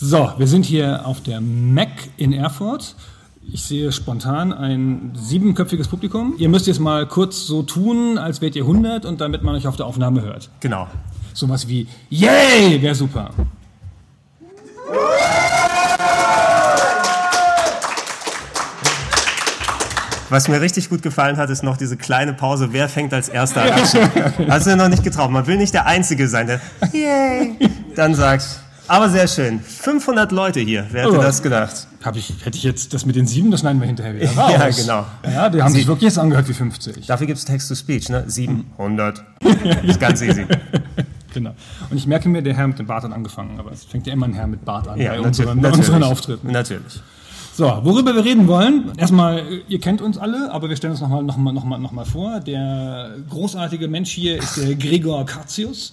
So, wir sind hier auf der Mac in Erfurt. Ich sehe spontan ein siebenköpfiges Publikum. Ihr müsst jetzt mal kurz so tun, als wärt ihr 100 und damit man euch auf der Aufnahme hört. Genau. Sowas wie Yay wäre super. Was mir richtig gut gefallen hat, ist noch diese kleine Pause. Wer fängt als erster an? Hast du noch nicht getraut. Man will nicht der Einzige sein, der Yay dann sagt. Aber sehr schön. 500 Leute hier. Wer hätte Oh. das gedacht? Hab ich, hätte ich jetzt das mit den sieben, das schneiden wir hinterher wieder raus. Ja, genau. Ja, die haben Sie- sich wirklich jetzt angehört wie 50. Dafür gibt es Text-to-Speech, ne? 700. ist ganz easy. Genau. Und ich merke mir, der Herr mit dem Bart hat angefangen, aber es fängt ja immer ein Herr mit Bart an Ja, bei unseren, bei natürlich. unseren Auftritten. Natürlich. So, worüber wir reden wollen, erstmal, ihr kennt uns alle, aber wir stellen uns nochmal noch mal, noch mal, noch mal vor. Der großartige Mensch hier ist der Gregor Katzius.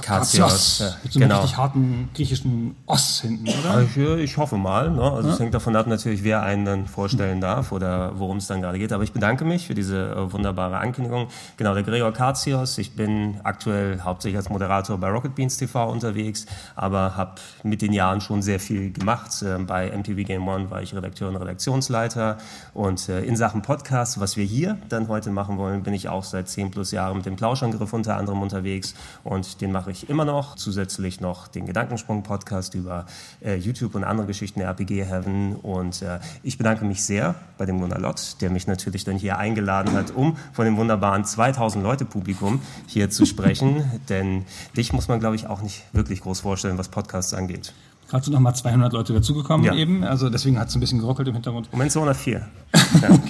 Katzios. Ja, Mit so einem genau. richtig harten griechischen Oss hinten, oder? Ich, äh, ich hoffe mal. Ne? Also es hängt davon ab natürlich, wer einen dann vorstellen darf oder worum es dann gerade geht. Aber ich bedanke mich für diese äh, wunderbare Ankündigung. Genau, der Gregor Katzios. Ich bin aktuell hauptsächlich als Moderator bei Rocket Beans TV unterwegs, aber habe mit den Jahren schon sehr viel gemacht. Äh, bei MTV Game One war ich Redakteur und Redaktionsleiter. Und äh, in Sachen Podcast, was wir hier dann heute machen wollen, bin ich auch seit zehn plus Jahren mit dem Plauschangriff unter anderem unterwegs. Und den mache ich immer noch. Zusätzlich noch den Gedankensprung-Podcast über äh, YouTube und andere Geschichten der RPG Heaven. Und äh, ich bedanke mich sehr bei dem Gunnar Lott, der mich natürlich dann hier eingeladen hat, um von dem wunderbaren 2000 Leute Publikum hier zu sprechen. Denn dich muss man, glaube ich, auch nicht wirklich groß vorstellen, was Podcasts angeht. Gerade sind nochmal 200 Leute dazugekommen Ja. eben, also deswegen hat es ein bisschen geruckelt im Hintergrund. Moment 204.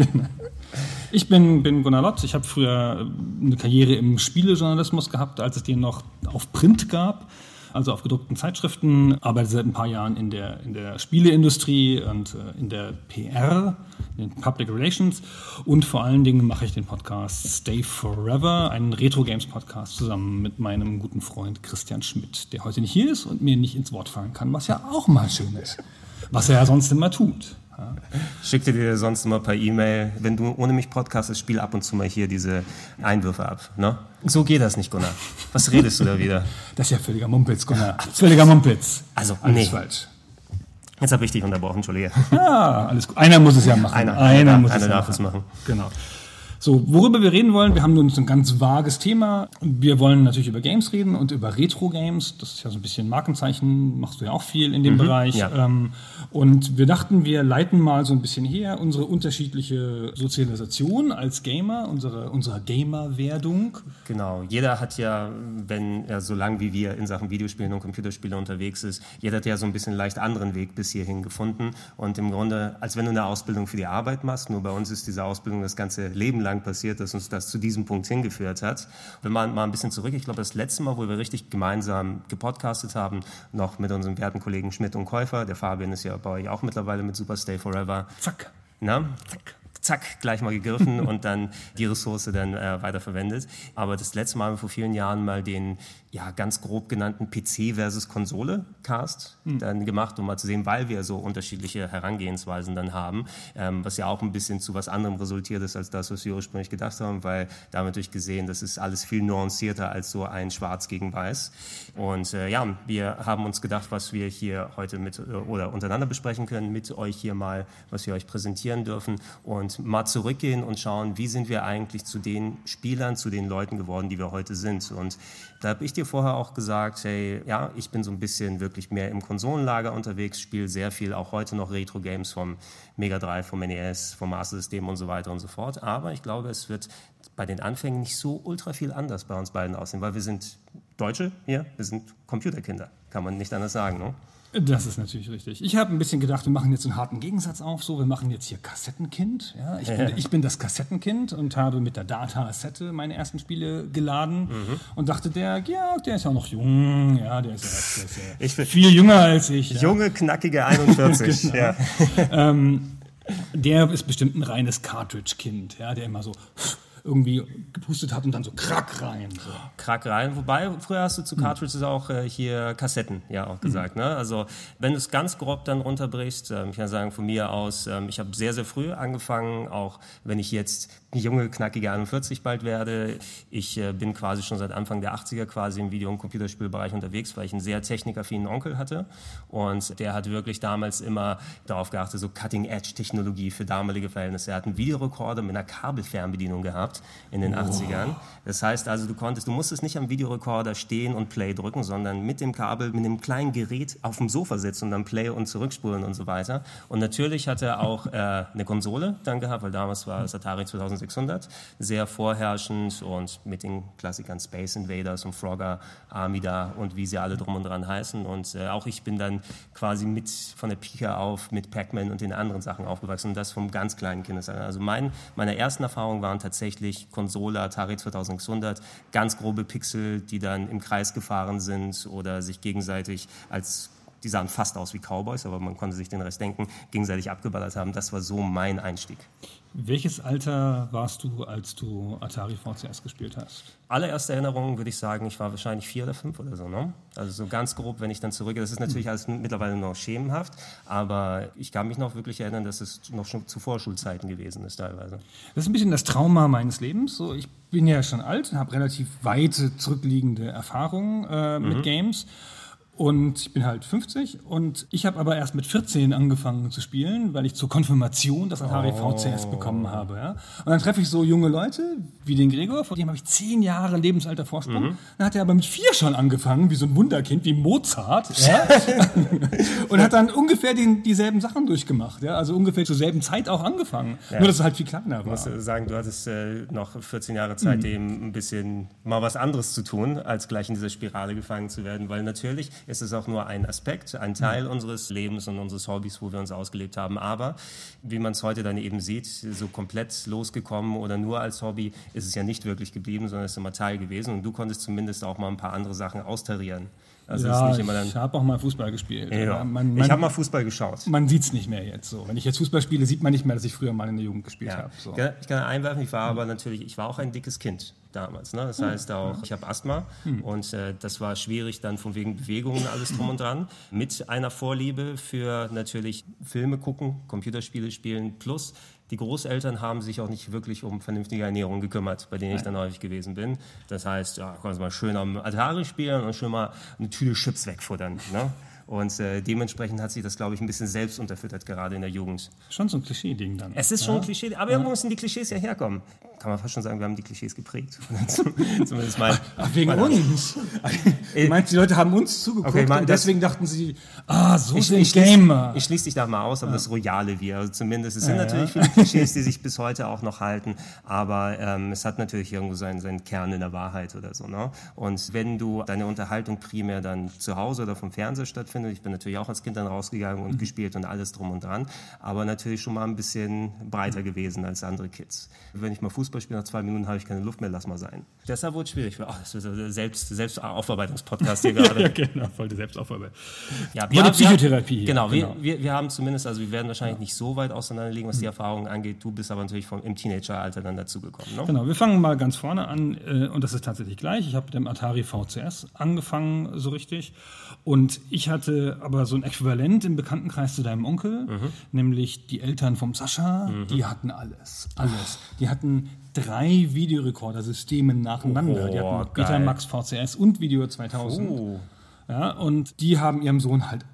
Ich bin, bin Gunnar Lott. Ich habe früher eine Karriere im Spielejournalismus gehabt, als es den noch auf Print gab, also auf gedruckten Zeitschriften. Arbeite seit ein paar Jahren in der, in der Spieleindustrie und äh, in der PR, in den Public Relations. Und vor allen Dingen mache ich den Podcast Stay Forever, einen Retro Games Podcast zusammen mit meinem guten Freund Christian Schmidt, der heute nicht hier ist und mir nicht ins Wort fallen kann, was ja auch mal schön ist. Was er ja sonst immer tut. Schickte dir sonst immer per E-Mail, wenn du ohne mich podcastest, spiel ab und zu mal hier diese Einwürfe ab. Ne? So geht das nicht, Gunnar. Was redest du da wieder? Das ist ja völliger Mumpitz, Gunnar. Völliger Mumpitz. Also, Alles nee. falsch. Jetzt habe ich dich unterbrochen, Entschuldige. Ja, alles gut. Einer muss es ja machen. Einer, einer, einer, muss einer es ja darf machen. es machen. Genau. So, worüber wir reden wollen, wir haben nun so ein ganz vages Thema. Wir wollen natürlich über Games reden und über Retro-Games. Das ist ja so ein bisschen Markenzeichen, machst du ja auch viel in dem Bereich. Mhm. ja. Ähm, und wir dachten, wir leiten mal so ein bisschen her unsere unterschiedliche Sozialisation als Gamer, unsere, unsere Gamer-Werdung. Genau. Jeder hat ja, wenn er so lang wie wir in Sachen Videospielen und Computerspiele unterwegs ist, jeder hat ja so ein bisschen leicht anderen Weg bis hierhin gefunden. Und im Grunde, als wenn du eine Ausbildung für die Arbeit machst, nur bei uns ist diese Ausbildung das ganze Leben lang passiert, dass uns das zu diesem Punkt hingeführt hat. Wenn man mal ein bisschen zurück, ich glaube, das letzte Mal, wo wir richtig gemeinsam gepodcastet haben, noch mit unserem werten Kollegen Schmidt und Käufer, der Fabian ist ja bei euch auch mittlerweile mit Super Stay Forever. Zack. Na? Zack, gleich mal gegriffen und dann die Ressource dann äh, weiterverwendet. Aber das letzte Mal haben wir vor vielen Jahren mal den ja, ganz grob genannten PC versus Konsole Cast dann gemacht, um mal zu sehen, weil wir so unterschiedliche Herangehensweisen dann haben, ähm, was ja auch ein bisschen zu was anderem resultiert ist als das, was wir ursprünglich gedacht haben, weil da haben wir natürlich gesehen, das ist alles viel nuancierter als so ein Schwarz gegen Weiß. Und äh, ja, wir haben uns gedacht, was wir hier heute mit äh, oder untereinander besprechen können, mit euch hier mal, was wir euch präsentieren dürfen und mal zurückgehen und schauen, wie sind wir eigentlich zu den Spielern, zu den Leuten geworden, die wir heute sind. Und da habe ich dir vorher auch gesagt, hey, ja, ich bin so ein bisschen wirklich mehr im Konsolenlager unterwegs, spiele sehr viel auch heute noch Retro-Games vom Mega Drive, vom NES, vom Master System und so weiter und so fort. Aber ich glaube, es wird bei den Anfängen nicht so ultra viel anders bei uns beiden aussehen, weil wir sind Deutsche hier, wir sind Computerkinder, kann man nicht anders sagen. Ne? Das ist natürlich richtig. Ich habe ein bisschen gedacht, wir machen jetzt einen harten Gegensatz auf. So, wir machen jetzt hier Kassettenkind. Ja, ich, bin, ich bin das Kassettenkind und habe mit der Data-Sette meine ersten Spiele geladen und dachte, der Georg, der ist ja noch jung. Ja, der ist ja, der ist ja Ich bin- viel jünger als ich. Ja. Junge, knackige 41. ja. Der ist bestimmt ein reines Cartridge-Kind, ja, der immer so irgendwie gepustet hat und dann so krack rein. So. Krack rein. Wobei, früher hast du zu Cartridges auch äh, hier Kassetten ja auch gesagt. Ne? Also wenn du es ganz grob dann runterbrichst, ähm, ich kann sagen von mir aus, ähm, ich habe sehr, sehr früh angefangen, auch wenn ich jetzt junge, knackige 41 bald werde. Ich äh, bin quasi schon seit Anfang der 80er quasi im Video- und Computerspielbereich unterwegs, weil ich einen sehr technikaffinen Onkel hatte und der hat wirklich damals immer darauf geachtet, so Cutting-Edge-Technologie für damalige Verhältnisse. Er hat einen Videorekorder mit einer Kabelfernbedienung gehabt in den 80ern. Das heißt also, du konntest, du musstest nicht am Videorekorder stehen und Play drücken, sondern mit dem Kabel, mit einem kleinen Gerät auf dem Sofa sitzen und dann Play und zurückspulen und so weiter. Und natürlich hat er auch äh, eine Konsole dann gehabt, weil damals war es Atari 2600 sehr vorherrschend und mit den Klassikern Space Invaders und Frogger, Amida und wie sie alle drum und dran heißen. Und äh, auch ich bin dann quasi mit von der Pika auf mit Pac-Man und den anderen Sachen aufgewachsen und das vom ganz kleinen Kindesalter. Also mein, meine ersten Erfahrungen waren tatsächlich Konsole, Atari 2600, ganz grobe Pixel, die dann im Kreis gefahren sind oder sich gegenseitig als die sahen fast aus wie Cowboys, aber man konnte sich den Rest denken, gegenseitig abgeballert haben. Das war so mein Einstieg. Welches Alter warst du, als du Atari VCS gespielt hast? Allererste Erinnerung würde ich sagen, ich war wahrscheinlich vier oder fünf oder so. Ne? Also so ganz grob, wenn ich dann zurückgehe. Das ist natürlich alles mittlerweile noch schemenhaft, aber ich kann mich noch wirklich erinnern, dass es noch schon zu Vorschulzeiten gewesen ist teilweise. Das ist ein bisschen das Trauma meines Lebens. So, ich bin ja schon alt und habe relativ weite zurückliegende Erfahrungen äh, mit mhm. Games. Und ich bin halt 50 und ich habe aber erst mit 14 angefangen zu spielen, weil ich zur Konfirmation das Atari oh. VCS bekommen habe. Ja? Und dann treffe ich so junge Leute wie den Gregor, vor dem habe ich zehn Jahre Lebensalter Vorsprung. Mhm. Dann hat er aber mit vier schon angefangen, wie so ein Wunderkind, wie Mozart. Ja? und hat dann ungefähr den, dieselben Sachen durchgemacht. Ja? Also ungefähr zur selben Zeit auch angefangen. Ja. Nur, dass es halt viel kleiner war. Ich muss sagen, du hattest äh, noch 14 Jahre Zeit, mhm. dem ein bisschen mal was anderes zu tun, als gleich in dieser Spirale gefangen zu werden, weil natürlich ist es auch nur ein Aspekt, ein Teil mhm. unseres Lebens und unseres Hobbys, wo wir uns ausgelebt haben. Aber wie man es heute dann eben sieht, so komplett losgekommen oder nur als Hobby ist es ja nicht wirklich geblieben, sondern es ist immer Teil gewesen. Und du konntest zumindest auch mal ein paar andere Sachen austarieren. Also ja, ich habe auch mal Fußball gespielt. Ja. Man, man, ich habe mal Fußball geschaut. Man sieht es nicht mehr jetzt so. Wenn ich jetzt Fußball spiele, sieht man nicht mehr, dass ich früher mal in der Jugend gespielt ja. habe. So. Ich kann einwerfen, ich war aber natürlich, ich war auch ein dickes Kind damals. Ne? Das heißt auch, ich habe Asthma hm. und äh, das war schwierig dann von wegen Bewegungen alles drum und dran. Mit einer Vorliebe für natürlich Filme gucken, Computerspiele spielen plus die Großeltern haben sich auch nicht wirklich um vernünftige Ernährung gekümmert, bei denen ich dann häufig gewesen bin. Das heißt, ja, kannst mal schön am Atari spielen und schön mal eine Tüte Chips wegfuttern. Ne? Und äh, dementsprechend hat sich das, glaube ich, ein bisschen selbst unterfüttert, gerade in der Jugend. Schon so ein Klischee-Ding dann. Es ist schon ja. ein Klischee, aber ja. irgendwo müssen die Klischees ja herkommen. Kann man fast schon sagen, wir haben die Klischees geprägt. Zumindest mal. Ach, wegen uns? du meinst, die Leute haben uns zugeguckt okay, und deswegen dachten sie, ah, so ich, sind ich Gamer. Ich, schließe dich da mal aus, aber ja. das royale Wir, also zumindest. Es sind natürlich viele Klischees, die sich bis heute auch noch halten, aber ähm, es hat natürlich irgendwo seinen, seinen Kern in der Wahrheit oder so. Ne? Und wenn du deine Unterhaltung primär dann zu Hause oder vom Fernseher stattfindet. Ich bin natürlich auch als Kind dann rausgegangen und mhm. gespielt und alles drum und dran, aber natürlich schon mal ein bisschen breiter gewesen als andere Kids. Wenn ich mal Fußball spiele, nach zwei Minuten habe ich keine Luft mehr, lass mal sein. Deshalb wurde es schwierig. Oh, das ist ein Selbst, Selbstaufarbeitungspodcast hier gerade. ja, genau, voll die Selbstaufarbeitung. Ja, wir, haben, Psychotherapie. Genau, genau. Wir, wir, wir, haben zumindest, also wir werden wahrscheinlich ja. nicht so weit auseinanderlegen, was die mhm. Erfahrungen angeht. Du bist aber natürlich vom, im Teenageralter dann dazugekommen. Ne? Genau, wir fangen mal ganz vorne an äh, und das ist tatsächlich gleich. Ich habe mit dem Atari VCS angefangen, so richtig. Und ich hatte aber so ein Äquivalent im Bekanntenkreis zu deinem Onkel, mhm. nämlich die Eltern vom Sascha, mhm. die hatten alles. Alles. Die hatten drei Videorekordersysteme nacheinander. Oh, die hatten Betamax VCS und Video 2000. Oh. Ja, und die haben ihrem Sohn halt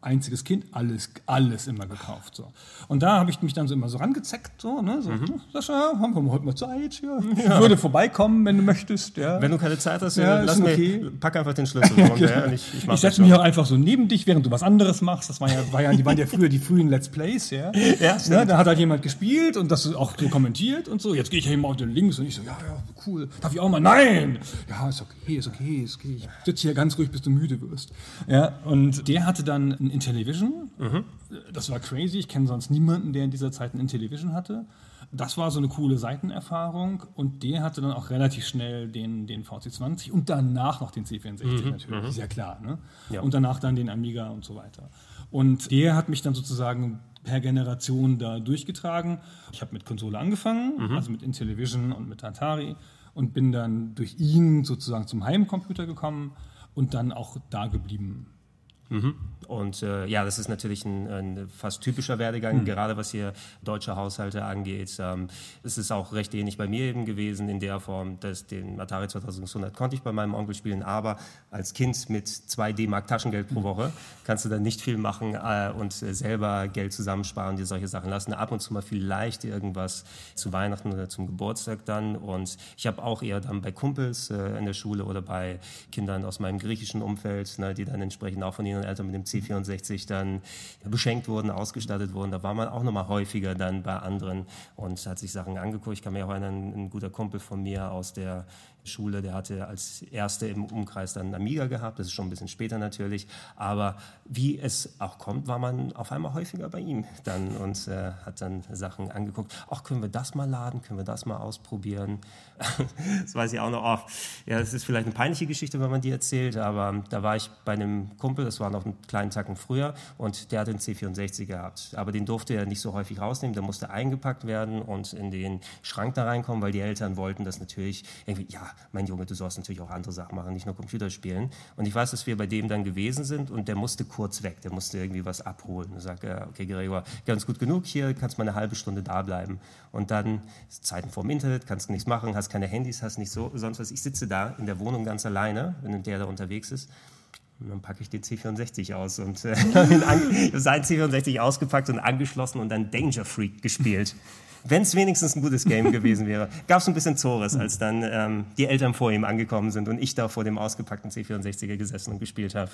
einziges Kind, alles, alles immer gekauft. So. Und da habe ich mich dann so immer so rangezeckt, so, ne? So, mhm. Sascha, haben wir heute mal Zeit? Ja. ja. Ich würde vorbeikommen, wenn du möchtest. Ja. Wenn du keine Zeit hast, ja, lass mir, okay. pack einfach den Schlüssel. ja, genau. ich, ich, ich setze mich auch einfach so neben dich, während du was anderes machst. Das war ja, war ja, die waren ja früher die frühen Let's Plays, ja. ja, ne? Da hat halt jemand gespielt und das auch so kommentiert und so. Jetzt gehe ich ja immer auf den Links und ich so, ja, ja, cool. Darf ich auch mal? Nein! Ja, ist okay, ist okay, ist okay. Ich sitze hier ganz ruhig, bis du müde wirst. Ja, und der hatte dann ein Intellivision Mhm. Das war crazy. Ich kenne sonst niemanden, der in dieser Zeit ein Intellivision hatte. Das war so eine coole Seitenerfahrung und der hatte dann auch relativ schnell den, den VC20 und danach noch den C64 mhm, natürlich, ist ja klar. Ne? Ja. Und danach dann den Amiga und so weiter. Und der hat mich dann sozusagen per Generation da durchgetragen. Ich habe mit Konsole angefangen, mhm. also mit Intellivision und mit Atari und bin dann durch ihn sozusagen zum Heimcomputer gekommen und dann auch da geblieben. Mhm. Und äh, ja, das ist natürlich ein, ein fast typischer Werdegang, mhm. gerade was hier deutsche Haushalte angeht. Ähm, es ist auch recht ähnlich bei mir eben gewesen in der Form, dass den Atari 2600 konnte ich bei meinem Onkel spielen, aber als Kind mit 2 D-Mark Taschengeld pro Woche kannst du dann nicht viel machen äh, und äh, selber Geld zusammensparen, dir solche Sachen lassen. Ab und zu mal vielleicht irgendwas zu Weihnachten oder zum Geburtstag dann. Und ich habe auch eher dann bei Kumpels äh, in der Schule oder bei Kindern aus meinem griechischen Umfeld, ne, die dann entsprechend auch von ihren Eltern mit dem C64 dann beschenkt wurden, ausgestattet wurden. Da war man auch nochmal häufiger dann bei anderen und hat sich Sachen angeguckt. Ich kann mir auch erinnern, ein guter Kumpel von mir aus der Schule, der hatte als Erste im Umkreis dann Amiga gehabt, das ist schon ein bisschen später natürlich, aber wie es auch kommt, war man auf einmal häufiger bei ihm dann und äh, hat dann Sachen angeguckt, ach, können wir das mal laden, können wir das mal ausprobieren, das weiß ich auch noch, oh, ja, das ist vielleicht eine peinliche Geschichte, wenn man die erzählt, aber da war ich bei einem Kumpel, das war noch einen kleinen Tacken früher und der hat den C64 gehabt, aber den durfte er nicht so häufig rausnehmen, der musste eingepackt werden und in den Schrank da reinkommen, weil die Eltern wollten das natürlich irgendwie, ja, mein Junge, du sollst natürlich auch andere Sachen machen, nicht nur Computer spielen. Und ich weiß, dass wir bei dem dann gewesen sind und der musste kurz weg, der musste irgendwie was abholen. Und sagte, okay, Gregor, ganz gut genug, hier kannst du mal eine halbe Stunde da bleiben. Und dann Zeiten vorm Internet, kannst nichts machen, hast keine Handys, hast nicht so, sonst was. Ich sitze da in der Wohnung ganz alleine, wenn der da unterwegs ist. Und dann packe ich den C64 aus und äh, sein C64 ausgepackt und angeschlossen und dann Danger Freak gespielt wenn es wenigstens ein gutes Game gewesen wäre. Gab es ein bisschen Zores, als dann ähm, die Eltern vor ihm angekommen sind und ich da vor dem ausgepackten C64er gesessen und gespielt habe.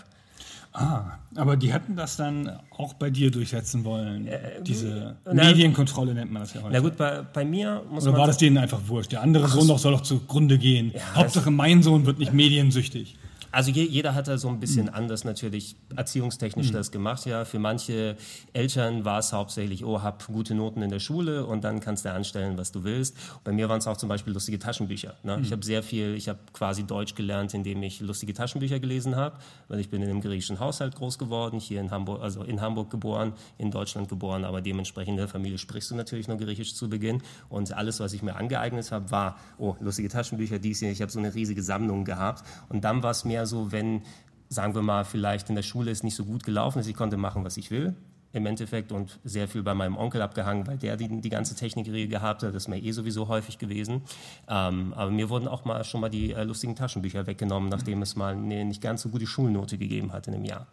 Ah, aber die hätten das dann auch bei dir durchsetzen wollen. Äh, Diese na, Medienkontrolle nennt man das ja heute. Na gut, bei, bei mir muss Oder man. Oder war das denen einfach wurscht? Der andere Sohn doch soll doch zugrunde gehen. Ja, Hauptsache, mein Sohn wird nicht mediensüchtig. Also je, jeder hat da so ein bisschen mhm. anders natürlich erziehungstechnisch mhm. das gemacht. Ja, für manche Eltern war es hauptsächlich, oh, hab gute Noten in der Schule und dann kannst du anstellen, was du willst. Bei mir waren es auch zum Beispiel lustige Taschenbücher. Ne? Mhm. Ich habe sehr viel, ich habe quasi Deutsch gelernt, indem ich lustige Taschenbücher gelesen habe, weil ich bin in einem griechischen Haushalt groß geworden, hier in Hamburg, also in Hamburg geboren, in Deutschland geboren, aber dementsprechend in der Familie sprichst du natürlich nur Griechisch zu Beginn. Und alles, was ich mir angeeignet habe, war, oh, lustige Taschenbücher, dies hier. Ich habe so eine riesige Sammlung gehabt. Und dann war es mehr so, wenn, sagen wir mal, vielleicht in der Schule es nicht so gut gelaufen ist, ich konnte machen, was ich will im Endeffekt und sehr viel bei meinem Onkel abgehangen, weil der die, die ganze Technikregel gehabt hat. Das ist mir eh sowieso häufig gewesen. Ähm, aber mir wurden auch mal schon mal die äh, lustigen Taschenbücher weggenommen, nachdem es mal eine nicht ganz so gute Schulnote gegeben hat in einem Jahr.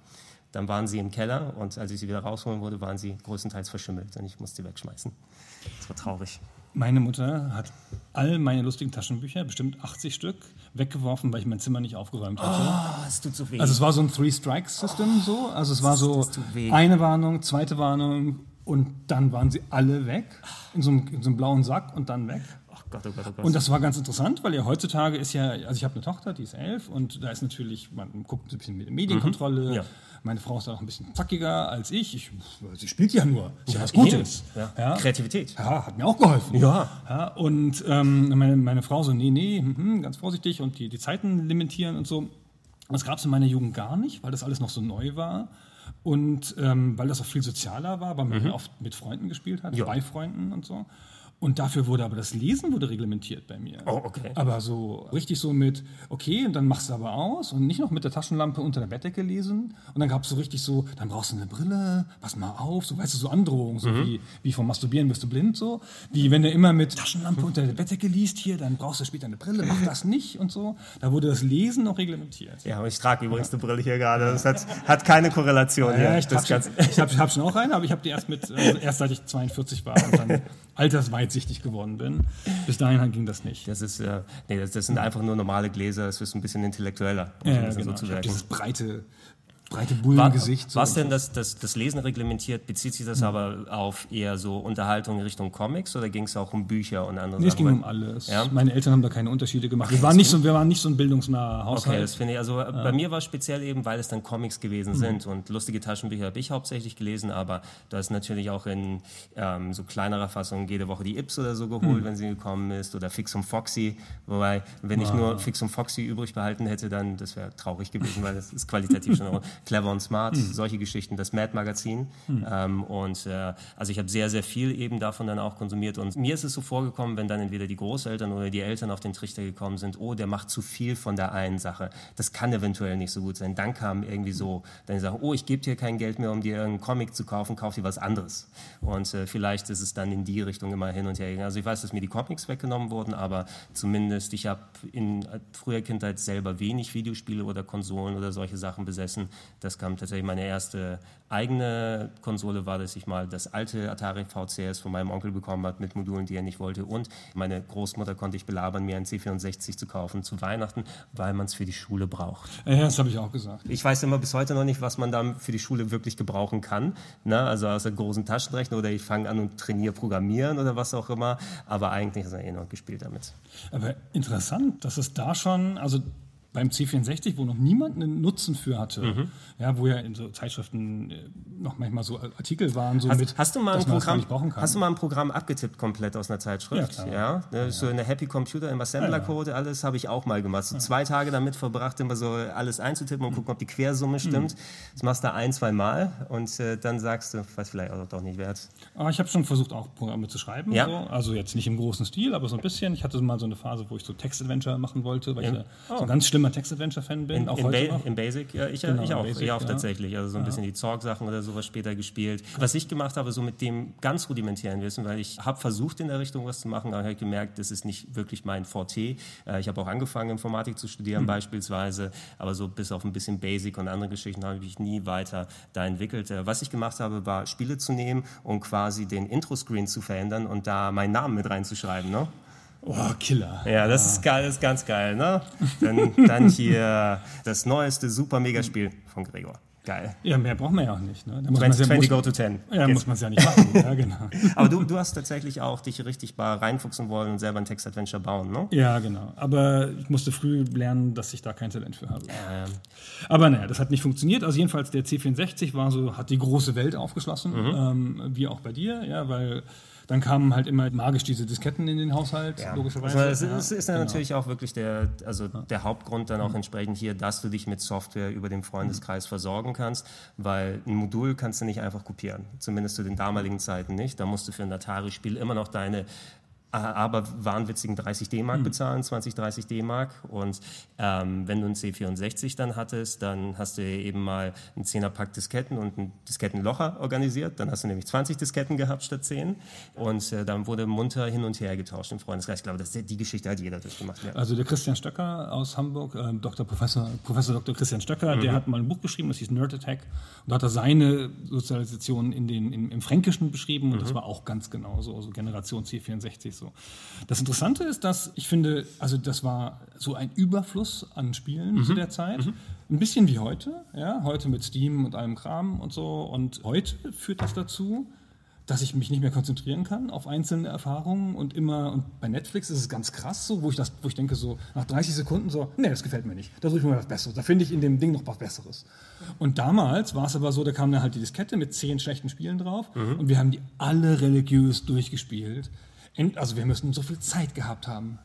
Dann waren sie im Keller und als ich sie wieder rausholen wollte, waren sie größtenteils verschimmelt und ich musste sie wegschmeißen. Das war traurig. Meine Mutter hat all meine lustigen Taschenbücher, bestimmt 80 Stück, weggeworfen, weil ich mein Zimmer nicht aufgeräumt hatte. Oh, es tut so weh. Also es war so ein Three-Strikes-System oh, so. Also es war so eine Warnung, zweite Warnung und dann waren sie alle weg in so einem, in so einem blauen Sack und dann weg. Gott, oh Gott, oh Gott. Und das war ganz interessant, weil ja heutzutage ist ja, also ich habe eine Tochter, die ist elf und da ist natürlich, man guckt ein bisschen mit Medienkontrolle. Mhm. Ja. Meine Frau ist da noch ein bisschen zackiger als ich. ich sie spielt ja nur. Ist ja was Gutes. Ja. Ja. Kreativität. Ja, hat mir auch geholfen. Ja. und ähm, meine, meine, Frau so, nee, nee, hm, ganz vorsichtig und die, die Zeiten limitieren und so. Das gab es in meiner Jugend gar nicht, weil das alles noch so neu war. Und ähm, weil das auch viel sozialer war, weil man mhm. oft mit Freunden gespielt hat, ja. bei Freunden und so. Und dafür wurde aber das Lesen wurde reglementiert bei mir. Oh, okay. Aber so richtig so mit, okay, und dann machst du aber aus und nicht noch mit der Taschenlampe unter der Bettdecke lesen. Und dann gab es so richtig so, dann brauchst du eine Brille, pass mal auf, so weißt du, so Androhungen, so mhm. wie, wie vom Masturbieren wirst du blind, so. Wie wenn du immer mit Taschenlampe unter der Bettdecke liest hier, dann brauchst du später eine Brille, mach das nicht und so. Da wurde das Lesen noch reglementiert. Ja, aber ich trage übrigens ja. eine Brille hier gerade. Das hat, hat keine Korrelation ja, hier. Ja, ich habe hab, hab schon auch eine, aber ich habe die erst mit, also erst seit ich 42 war und dann altersweitsichtig geworden bin. Bis dahin ging das nicht. Das ist, äh, nee, das, das, sind einfach nur normale Gläser, es ist ein bisschen intellektueller, um ja, genau. so zu wirken. Dieses breite breite Bullengesicht. War, was denn das, das, das Lesen reglementiert? Bezieht sich das mhm. aber auf eher so Unterhaltung in Richtung Comics oder ging es auch um Bücher und andere nee, Sachen? es ging um alles. Ja? Meine Eltern haben da keine Unterschiede gemacht. Wir waren nicht so, wir waren nicht so ein bildungsnaher Haushalt. Okay, das finde ich. Also ja. bei mir war es speziell eben, weil es dann Comics gewesen mhm. sind und lustige Taschenbücher habe ich hauptsächlich gelesen, aber du hast natürlich auch in ähm, so kleinerer Fassung jede Woche die Ips oder so geholt, mhm. wenn sie gekommen ist oder Fix und Foxy. Wobei, wenn ich nur Fix und Foxy übrig behalten hätte, dann das wäre traurig gewesen, weil das ist qualitativ schon clever und smart, mhm. solche Geschichten, das Mad-Magazin. Mhm. Ähm, und äh, also ich habe sehr, sehr viel eben davon dann auch konsumiert. Und mir ist es so vorgekommen, wenn dann entweder die Großeltern oder die Eltern auf den Trichter gekommen sind, oh, der macht zu viel von der einen Sache. Das kann eventuell nicht so gut sein. Dann kam irgendwie so, dann sagen, oh, ich gebe dir kein Geld mehr, um dir irgendeinen Comic zu kaufen, kauf dir was anderes. Und äh, vielleicht ist es dann in die Richtung immer hin und her gegangen. Also ich weiß, dass mir die Comics weggenommen wurden, aber zumindest ich habe in früher Kindheit selber wenig Videospiele oder Konsolen oder solche Sachen besessen. Das kam tatsächlich meine erste eigene Konsole war, dass ich mal das alte Atari VCS von meinem Onkel bekommen habe mit Modulen, die er nicht wollte. Und meine Großmutter konnte ich belabern, mir ein C64 zu kaufen zu Weihnachten, weil man es für die Schule braucht. Ja, das habe ich auch gesagt. Ich weiß immer bis heute noch nicht, was man da für die Schule wirklich gebrauchen kann. Ne? Also außer großen Taschenrechner oder ich fange an und trainiere Programmieren oder was auch immer. Aber eigentlich ist er eh noch gespielt damit. Aber interessant, dass es da schon, also beim C64, wo noch niemand einen Nutzen für hatte, mhm. ja, wo ja in so Zeitschriften äh, noch manchmal so Artikel waren, so hast, mit, hast du mal ein Programm, Hast du mal ein Programm abgetippt komplett aus einer Zeitschrift? Ja, ja, ne, ja. so eine Happy Computer im Assembler-Code, alles habe ich auch mal gemacht. So zwei Tage damit verbracht, immer so alles einzutippen und mhm. gucken, ob die Quersumme stimmt. Mhm. Das machst du ein, zwei Mal und äh, dann sagst du, was vielleicht auch doch nicht wert. Aber ich habe schon versucht, auch Programme zu schreiben. Ja. So. Also jetzt nicht im großen Stil, aber so ein bisschen. Ich hatte mal so eine Phase, wo ich so Text-Adventure machen wollte, weil ich oh. so ganz schlimmer Text-Adventure-Fan bin. In, auch in, heute ba noch. in Basic, ja, ich, genau, ich auch, Basic, ich auch ja. tatsächlich. Also so ein bisschen die Zorg-Sachen oder sowas später gespielt. Was ich gemacht habe, so mit dem ganz rudimentären Wissen, weil ich habe versucht, in der Richtung was zu machen, aber ich habe gemerkt, das ist nicht wirklich mein Forte. Äh, ich habe auch angefangen, Informatik zu studieren mhm. beispielsweise, aber so bis auf ein bisschen Basic und andere Geschichten habe ich nie weiter da entwickelt. Äh, was ich gemacht habe, war Spiele zu nehmen und quasi den Intro-Screen zu verändern und da meinen Namen mit reinzuschreiben. Ne? Oh, Killer. Ja, das ist geil, das ist ganz geil, ne? Dann, dann hier das neueste super Megaspiel von Gregor. Geil. Ja, mehr braucht man ja auch nicht. Ne? Da muss 20, ja, 20 go to 10. Ja, Jetzt. muss man es ja nicht machen. ja, genau. Aber du, du hast tatsächlich auch dich richtig mal reinfuchsen wollen und selber ein Text-Adventure bauen, ne? Ja, genau. Aber ich musste früh lernen, dass ich da kein Talent für habe. Ähm. Aber naja, das hat nicht funktioniert. Also jedenfalls der C64 war so, hat die große Welt aufgeschlossen, mhm. ähm, wie auch bei dir, ja, weil dann kamen halt immer magisch diese Disketten in den Haushalt, ja. logischerweise. Also das ist, ja, genau. natürlich auch wirklich der, also der Hauptgrund dann auch mhm. entsprechend hier, dass du dich mit Software über den Freundeskreis mhm. versorgen kannst, weil ein Modul kannst du nicht einfach kopieren, zumindest zu den damaligen Zeiten nicht. Da musst du für ein Atari-Spiel immer noch deine aber wahnwitzigen 30 D-Mark mhm. bezahlen, 20, 30 D-Mark. Und ähm, wenn du ein C64 dann hattest, dann hast du eben mal einen 10er-Pack Disketten und ein Diskettenlocher organisiert. Dann hast du nämlich 20 Disketten gehabt statt 10. Und äh, dann wurde munter hin und her getauscht im Freundeskreis. Ich glaube, das, die Geschichte hat jeder durchgemacht. Ja. Also der Christian Stöcker aus Hamburg, äh, Dr. Professor, Professor Dr. Christian Stöcker, mhm. der hat mal ein Buch geschrieben, das hieß Nerd Attack. Und da hat er seine Sozialisation in den, im, im Fränkischen beschrieben. Und mhm. das war auch ganz genau so, also Generation C64 so. Das Interessante ist, dass ich finde, also das war so ein Überfluss an Spielen mhm. zu der Zeit. Mhm. Ein bisschen wie heute, ja, heute mit Steam und allem Kram und so. Und heute führt das dazu, dass ich mich nicht mehr konzentrieren kann auf einzelne Erfahrungen und immer, und bei Netflix ist es ganz krass so, wo ich, das, wo ich denke so, nach 30 Sekunden so, nee, das gefällt mir nicht, da suche ich mir was Besseres, da finde ich in dem Ding noch was Besseres. Und damals war es aber so, da kam dann halt die Diskette mit zehn schlechten Spielen drauf mhm. und wir haben die alle religiös durchgespielt also wir müssen so viel Zeit gehabt haben.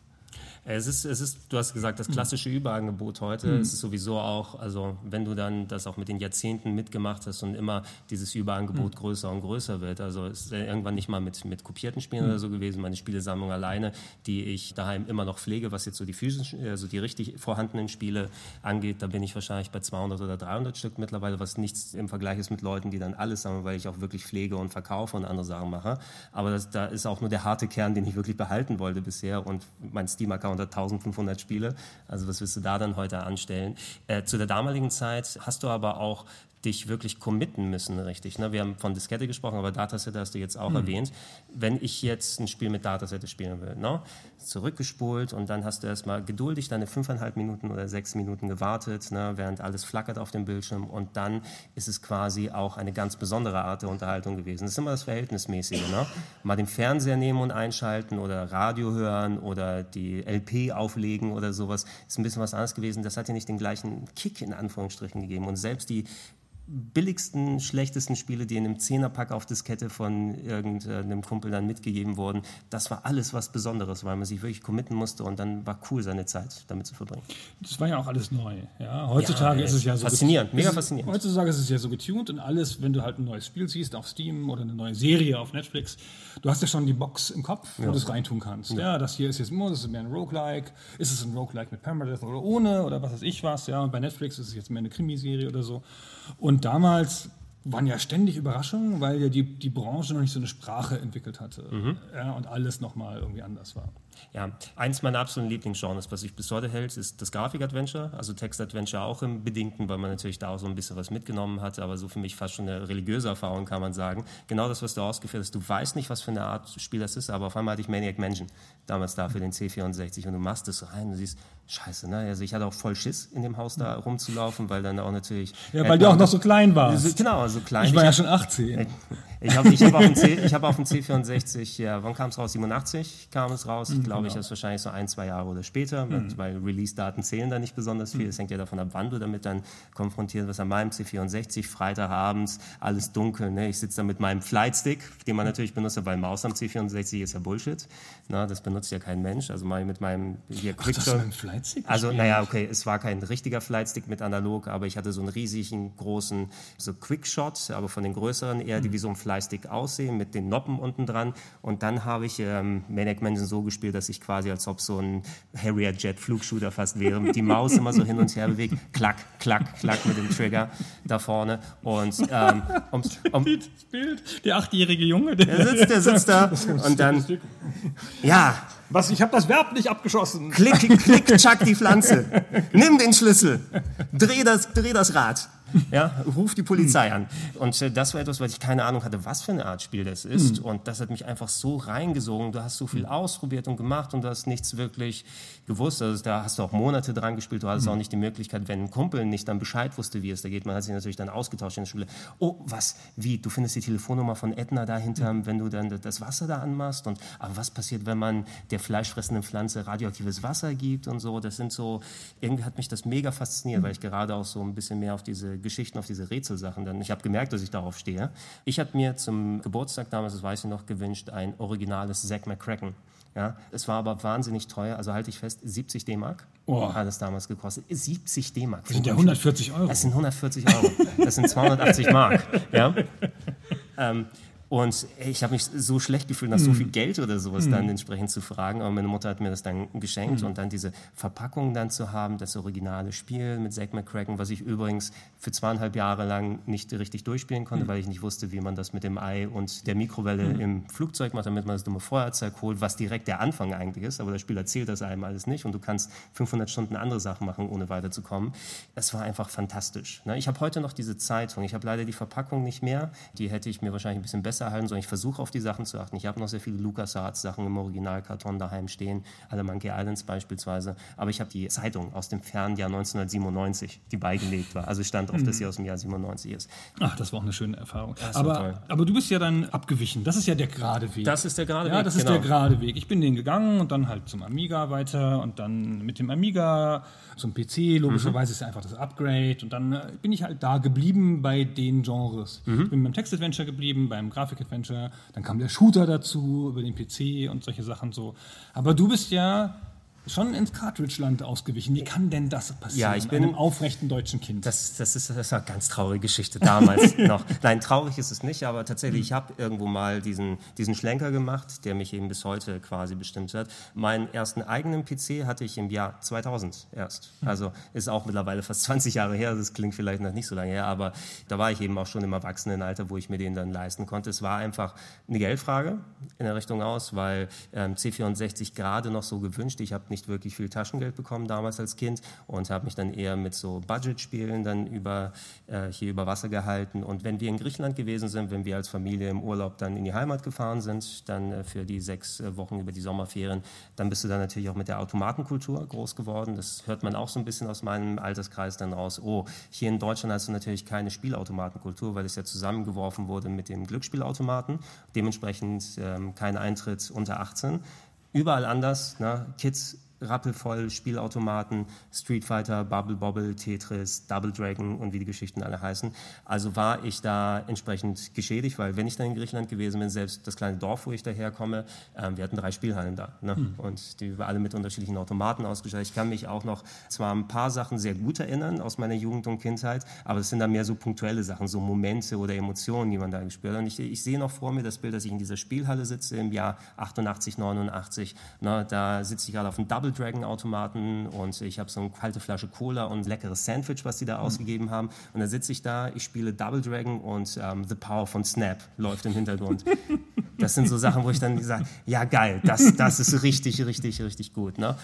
Es ist, es ist, du hast gesagt, das klassische Überangebot heute. Mhm. Es ist sowieso auch, also wenn du dann das auch mit den Jahrzehnten mitgemacht hast und immer dieses Überangebot mhm. größer und größer wird. Also es ist irgendwann nicht mal mit, mit kopierten Spielen mhm. oder so gewesen. Meine Spielesammlung alleine, die ich daheim immer noch pflege, was jetzt so die physischen, also die richtig vorhandenen Spiele angeht, da bin ich wahrscheinlich bei 200 oder 300 Stück mittlerweile, was nichts im Vergleich ist mit Leuten, die dann alles sammeln, weil ich auch wirklich pflege und verkaufe und andere Sachen mache. Aber das, da ist auch nur der harte Kern, den ich wirklich behalten wollte bisher und mein Steam-Account 1500 Spiele. Also was wirst du da dann heute anstellen? Äh, zu der damaligen Zeit hast du aber auch dich wirklich committen müssen, richtig. Ne? Wir haben von Diskette gesprochen, aber Datasette hast du jetzt auch mhm. erwähnt. Wenn ich jetzt ein Spiel mit Datasette spielen will, ne? zurückgespult und dann hast du erstmal geduldig deine fünfeinhalb Minuten oder sechs Minuten gewartet, ne? während alles flackert auf dem Bildschirm und dann ist es quasi auch eine ganz besondere Art der Unterhaltung gewesen. Das ist immer das Verhältnismäßige. Ne? Mal den Fernseher nehmen und einschalten oder Radio hören oder die LP auflegen oder sowas, ist ein bisschen was anderes gewesen. Das hat ja nicht den gleichen Kick in Anführungsstrichen gegeben und selbst die billigsten, schlechtesten Spiele, die in einem Zehnerpack auf Diskette von irgendeinem Kumpel dann mitgegeben wurden, das war alles was Besonderes, weil man sich wirklich committen musste und dann war cool, seine Zeit damit zu verbringen. Das war ja auch alles neu. Ja? Heutzutage ja, ist es ja so. Faszinierend, mega faszinierend. Heutzutage ist es ja so getuned und alles, wenn du halt ein neues Spiel siehst auf Steam oder eine neue Serie auf Netflix, du hast ja schon die Box im Kopf, wo ja. du es reintun kannst. Ja. ja. das hier ist jetzt immer, das ist mehr ein Roguelike. Ist es ein Roguelike mit Permadeath oder ohne oder was weiß ich was. Ja? Und bei Netflix ist es jetzt mehr eine Krimiserie oder so. Und damals waren ja ständig Überraschungen, weil ja die, die Branche noch nicht so eine Sprache entwickelt hatte mhm. ja, und alles nochmal irgendwie anders war. Ja, eins meiner absoluten Lieblingsgenres, was sich bis heute hält, ist das Grafik-Adventure, also Text-Adventure auch im Bedingten, weil man natürlich da auch so ein bisschen was mitgenommen hat, aber so für mich fast schon eine religiöse Erfahrung, kann man sagen. Genau das, was du ausgeführt hast, du weißt nicht, was für eine Art Spiel das ist, aber auf einmal hatte ich Maniac Mansion damals da für den C64 und du machst es rein und siehst, scheiße, ne? Also ich hatte auch voll Schiss, in dem Haus da rumzulaufen, weil dann auch natürlich... Ja, weil du auch noch so klein warst. Genau, so klein. Ich war ich ja schon 18. Ich habe ich hab auf, dem hab auf dem C64, ja, wann kam es raus? 87 kam es raus. Ich mhm, glaube, genau. ich das wahrscheinlich so ein, zwei Jahre oder später, mhm. weil Release-Daten zählen da nicht besonders viel. Es mhm. hängt ja davon ab, wann du damit dann konfrontiert wirst. An meinem C64, Freitagabends, alles dunkel. Ne? Ich sitze da mit meinem Flightstick, den man natürlich benutzt, weil Maus am C64 ist ja Bullshit. Na, das benutzt ja kein Mensch. Also mal mit meinem hier Quickshot. Flightstick? Also, naja, okay, es war kein richtiger Flightstick mit analog, aber ich hatte so einen riesigen, großen, so Quickshot, aber von den größeren eher, die mhm. wie so ein Fleißstick aussehen, mit den Noppen unten dran. Und dann habe ich ähm, Maniac Mansion so gespielt, dass ich quasi, als ob so ein Harrier Jet Flugshooter fast wäre, mit die Maus immer so hin und her bewegt, klack, klack, klack mit dem Trigger da vorne. Und ähm, um, um, Bild, der achtjährige Junge, der, der sitzt, der sitzt da und dann, ja, was, ich habe das Verb nicht abgeschossen. Klick, klick, tschack die Pflanze. Nimm den Schlüssel. Dreh das, dreh das Rad ja, ruf die Polizei an. Und äh, das war etwas, weil ich keine Ahnung hatte, was für eine Art Spiel das ist. Mhm. Und das hat mich einfach so reingesogen. Du hast so viel ausprobiert und gemacht und du hast nichts wirklich gewusst. Also da hast du auch Monate dran gespielt. Du hattest mhm. auch nicht die Möglichkeit, wenn ein Kumpel nicht dann Bescheid wusste, wie es da geht. Man hat sich natürlich dann ausgetauscht in der Schule. Oh, was? Wie? Du findest die Telefonnummer von Edna dahinter, mhm. wenn du dann das Wasser da anmachst. Und aber was passiert, wenn man der fleischfressenden Pflanze radioaktives Wasser gibt und so? Das sind so, irgendwie hat mich das mega fasziniert, mhm. weil ich gerade auch so ein bisschen mehr auf diese Geschichten, auf diese Rätselsachen dann. Ich habe gemerkt, dass ich darauf stehe. Ich habe mir zum Geburtstag damals, das weiß ich noch, gewünscht, ein originales Zack McCracken. Ja, es war aber wahnsinnig teuer, also halte ich fest, 70 D-Mark oh. hat es damals gekostet. 70 D-Mark. Das sind ja 140 Euro. Das sind 140 Euro. Das sind 280 Mark. Ja? Ähm, und ich habe mich so schlecht gefühlt, nach mm. so viel Geld oder sowas mm. dann entsprechend zu fragen. Aber meine Mutter hat mir das dann geschenkt mm. und dann diese Verpackung dann zu haben, das originale Spiel mit Zack McCracken, was ich übrigens für zweieinhalb Jahre lang nicht richtig durchspielen konnte, hm. weil ich nicht wusste, wie man das mit dem Ei und der Mikrowelle im Flugzeug macht, damit man das dumme Feuerzeug holt, was direkt der Anfang eigentlich ist. Aber das Spiel erzählt das einem alles nicht und du kannst 500 Stunden andere Sachen machen, ohne weiterzukommen. Es war einfach fantastisch. Ne? Ich habe heute noch diese Zeitung. Ich habe leider die Verpackung nicht mehr. Die hätte ich mir wahrscheinlich ein bisschen besser erhalten, sondern ich versuche auf die Sachen zu achten. Ich habe noch sehr viele LucasArts-Sachen im Originalkarton daheim stehen, alle Monkey Islands beispielsweise. Aber ich habe die Zeitung aus dem fernen Jahr 1997, die beigelegt war. Also stand auf, mhm. dass sie aus dem Jahr 97 ist. Ach, das war auch eine schöne Erfahrung. Aber, aber du bist ja dann abgewichen. Das ist ja der gerade Weg. Das ist der gerade Weg. Ja, das genau. ist der gerade Weg. Ich bin den gegangen und dann halt zum Amiga weiter und dann mit dem Amiga zum PC. Logischerweise mhm. ist ja einfach das Upgrade. Und dann äh, bin ich halt da geblieben bei den Genres. Mhm. Ich bin beim Text-Adventure geblieben, beim Grafik-Adventure Adventure, dann kam der Shooter dazu über den PC und solche Sachen so. Aber du bist ja schon ins Cartridge-Land ausgewichen. Wie kann denn das passieren? Ja, ich bin einem aufrechten deutschen Kind. Das, das, ist, das ist eine ganz traurige Geschichte damals noch. Nein, traurig ist es nicht, aber tatsächlich, ich habe irgendwo mal diesen, diesen Schlenker gemacht, der mich eben bis heute quasi bestimmt hat. Meinen ersten eigenen PC hatte ich im Jahr 2000 erst. Hm. Also ist auch mittlerweile fast 20 Jahre her. Das klingt vielleicht noch nicht so lange her, aber da war ich eben auch schon im Erwachsenenalter, wo ich mir den dann leisten konnte. Es war einfach eine Geldfrage in der Richtung aus, weil ähm, C64 gerade noch so gewünscht. Ich habe nicht wirklich viel Taschengeld bekommen damals als Kind und habe mich dann eher mit so Budgetspielen dann über, äh, hier über Wasser gehalten. Und wenn wir in Griechenland gewesen sind, wenn wir als Familie im Urlaub dann in die Heimat gefahren sind, dann äh, für die sechs äh, Wochen über die Sommerferien, dann bist du dann natürlich auch mit der Automatenkultur groß geworden. Das hört man auch so ein bisschen aus meinem Alterskreis dann raus. Oh, hier in Deutschland hast du natürlich keine Spielautomatenkultur, weil es ja zusammengeworfen wurde mit dem Glücksspielautomaten. Dementsprechend ähm, kein Eintritt unter 18. Überall anders. Ne? Kids rappelvoll Spielautomaten, Street Fighter, Bubble Bobble, Tetris, Double Dragon und wie die Geschichten alle heißen. Also war ich da entsprechend geschädigt, weil wenn ich dann in Griechenland gewesen bin, selbst das kleine Dorf, wo ich daherkomme, ähm, wir hatten drei Spielhallen da ne? Hm. und die waren alle mit unterschiedlichen Automaten ausgestattet. Ich kann mich auch noch zwar ein paar Sachen sehr gut erinnern aus meiner Jugend und Kindheit, aber es sind dann mehr so punktuelle Sachen, so Momente oder Emotionen, die man da gespürt hat. Und ich, ich sehe noch vor mir das Bild, dass ich in dieser Spielhalle sitze im Jahr 88, 89. Ne? Da sitze ich gerade auf dem Double Double Dragon Automaten und ich habe so eine kalte Flasche Cola und ein leckeres Sandwich, was die da mhm. ausgegeben haben. Und dann sitze ich da, ich spiele Double Dragon und ähm, The Power von Snap läuft im Hintergrund. Das sind so Sachen, wo ich dann sage, ja geil, das, das ist richtig, richtig, richtig gut. Ne?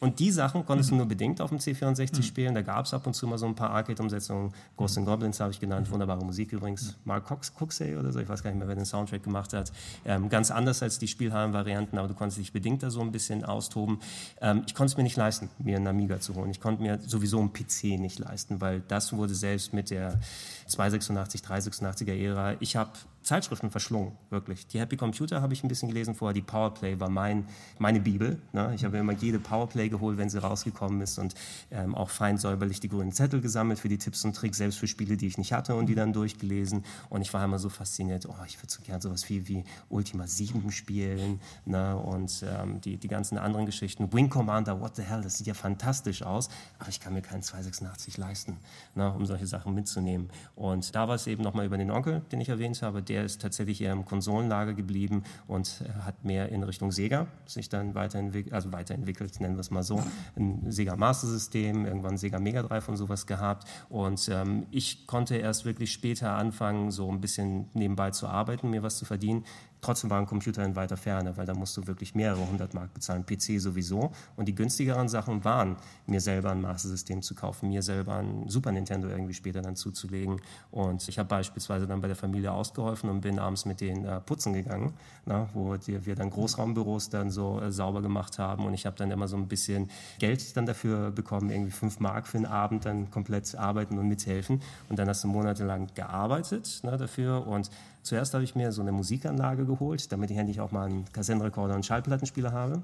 Und die Sachen konntest du nur bedingt auf dem C64 mhm. spielen. Da gab es ab und zu mal so ein paar Arcade-Umsetzungen. Ghosts and Goblins habe ich genannt, wunderbare Musik übrigens. Mark Cox, Cooksey oder so, ich weiß gar nicht mehr, wer den Soundtrack gemacht hat. Ähm, ganz anders als die Spielhallen-Varianten, aber du konntest dich bedingt da so ein bisschen austoben. Ähm, ich konnte es mir nicht leisten, mir einen Amiga zu holen. Ich konnte mir sowieso einen PC nicht leisten, weil das wurde selbst mit der 286, 386er Ära. Ich habe Zeitschriften verschlungen, wirklich. Die Happy Computer habe ich ein bisschen gelesen vorher, die Powerplay war mein, meine Bibel. Ne? Ich habe immer jede Powerplay geholt, wenn sie rausgekommen ist und ähm, auch fein säuberlich die grünen Zettel gesammelt für die Tipps und Tricks, selbst für Spiele, die ich nicht hatte und die dann durchgelesen. Und ich war immer so fasziniert, oh, ich würde so gerne sowas wie, wie Ultima 7 spielen ne? und ähm, die, die ganzen anderen Geschichten. Wing Commander, what the hell, das sieht ja fantastisch aus, aber ich kann mir keinen 286 leisten, ne? um solche Sachen mitzunehmen. Und da war es eben nochmal über den Onkel, den ich erwähnt habe, der ist tatsächlich eher im Konsolenlager geblieben und hat mehr in Richtung Sega sich dann weiterentwickelt, also weiterentwickelt, nennen wir es mal so. Ein Sega Master System, irgendwann Sega Mega Drive und sowas gehabt. Und ähm, ich konnte erst wirklich später anfangen, so ein bisschen nebenbei zu arbeiten, mir was zu verdienen. Trotzdem war ein Computer in weiter Ferne, weil da musst du wirklich mehrere hundert Mark bezahlen, PC sowieso. Und die günstigeren Sachen waren, mir selber ein Master-System zu kaufen, mir selber ein Super Nintendo irgendwie später dann zuzulegen. Und ich habe beispielsweise dann bei der Familie ausgeholfen und bin abends mit denen äh, putzen gegangen, na, wo die, wir dann Großraumbüros dann so äh, sauber gemacht haben. Und ich habe dann immer so ein bisschen Geld dann dafür bekommen, irgendwie fünf Mark für einen Abend dann komplett arbeiten und mithelfen. Und dann hast du monatelang gearbeitet na, dafür und Zuerst habe ich mir so eine Musikanlage geholt, damit ich endlich auch mal einen Kassettenrekorder und Schallplattenspieler habe.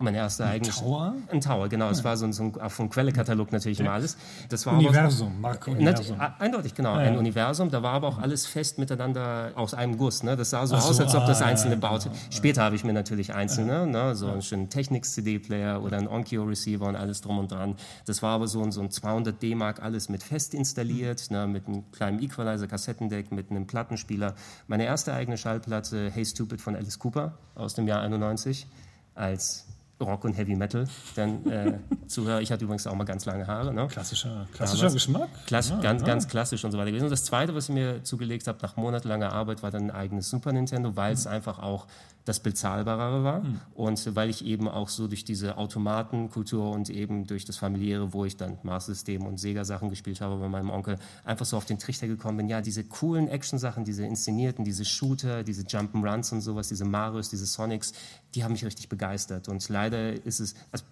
Mein erster ein eigentlich. Tower? Ein Tower, genau. Es ja. war so ein, so ein vom Quellekatalog natürlich immer alles. Das war Universum, so, Universum. Eindeutig, genau. Ja, ja. Ein Universum. Da war aber auch alles fest miteinander aus einem Guss. Ne? Das sah so, so aus, als ob das ah, einzelne ah, baute. Später habe ich mir natürlich einzelne, ne? so einen schönen Technics-CD-Player oder einen Onkyo-Receiver und alles drum und dran. Das war aber so ein, so ein 200 D-Mark, alles mit fest installiert, ne? mit einem kleinen Equalizer, Kassettendeck, mit einem Plattenspieler. Meine erste eigene Schallplatte, Hey Stupid von Alice Cooper aus dem Jahr 91 als Rock und Heavy Metal dann äh, zuhöre. Ich hatte übrigens auch mal ganz lange Haare. Ne? Klassischer, klassischer Geschmack. Klass, ja, ganz, ja. ganz klassisch und so weiter gewesen. Und das Zweite, was ich mir zugelegt habe nach monatelanger Arbeit, war dann ein eigenes Super Nintendo, weil es mhm. einfach auch das bezahlbarere war mhm. und weil ich eben auch so durch diese Automatenkultur und eben durch das familiäre, wo ich dann Master System und Sega Sachen gespielt habe bei meinem Onkel, einfach so auf den Trichter gekommen bin, ja, diese coolen Action Sachen, diese inszenierten, diese Shooter, diese Jump'n'Runs und sowas, diese Marios, diese Sonics, die haben mich richtig begeistert. Und leider ist es, also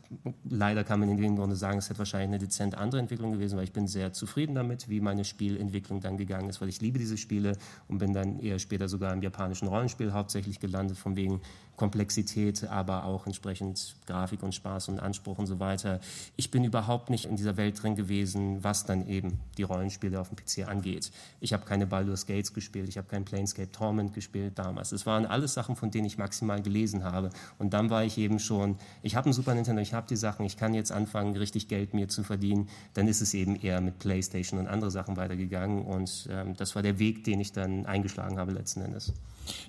leider kann man in dem Grunde sagen, es hätte wahrscheinlich eine dezent andere Entwicklung gewesen, weil ich bin sehr zufrieden damit, wie meine Spielentwicklung dann gegangen ist, weil ich liebe diese Spiele und bin dann eher später sogar im japanischen Rollenspiel hauptsächlich gelandet, von wegen Komplexität, aber auch entsprechend Grafik und Spaß und Anspruch und so weiter. Ich bin überhaupt nicht in dieser Welt drin gewesen, was dann eben die Rollenspiele auf dem PC angeht. Ich habe keine Baldur's Gates gespielt, ich habe kein Planescape Torment gespielt damals. Es waren alles Sachen, von denen ich maximal gelesen habe. Und dann war ich eben schon, ich habe ein Super Nintendo, ich habe die Sachen, ich kann jetzt anfangen, richtig Geld mir zu verdienen. Dann ist es eben eher mit Playstation und andere Sachen weitergegangen. Und ähm, das war der Weg, den ich dann eingeschlagen habe letzten Endes.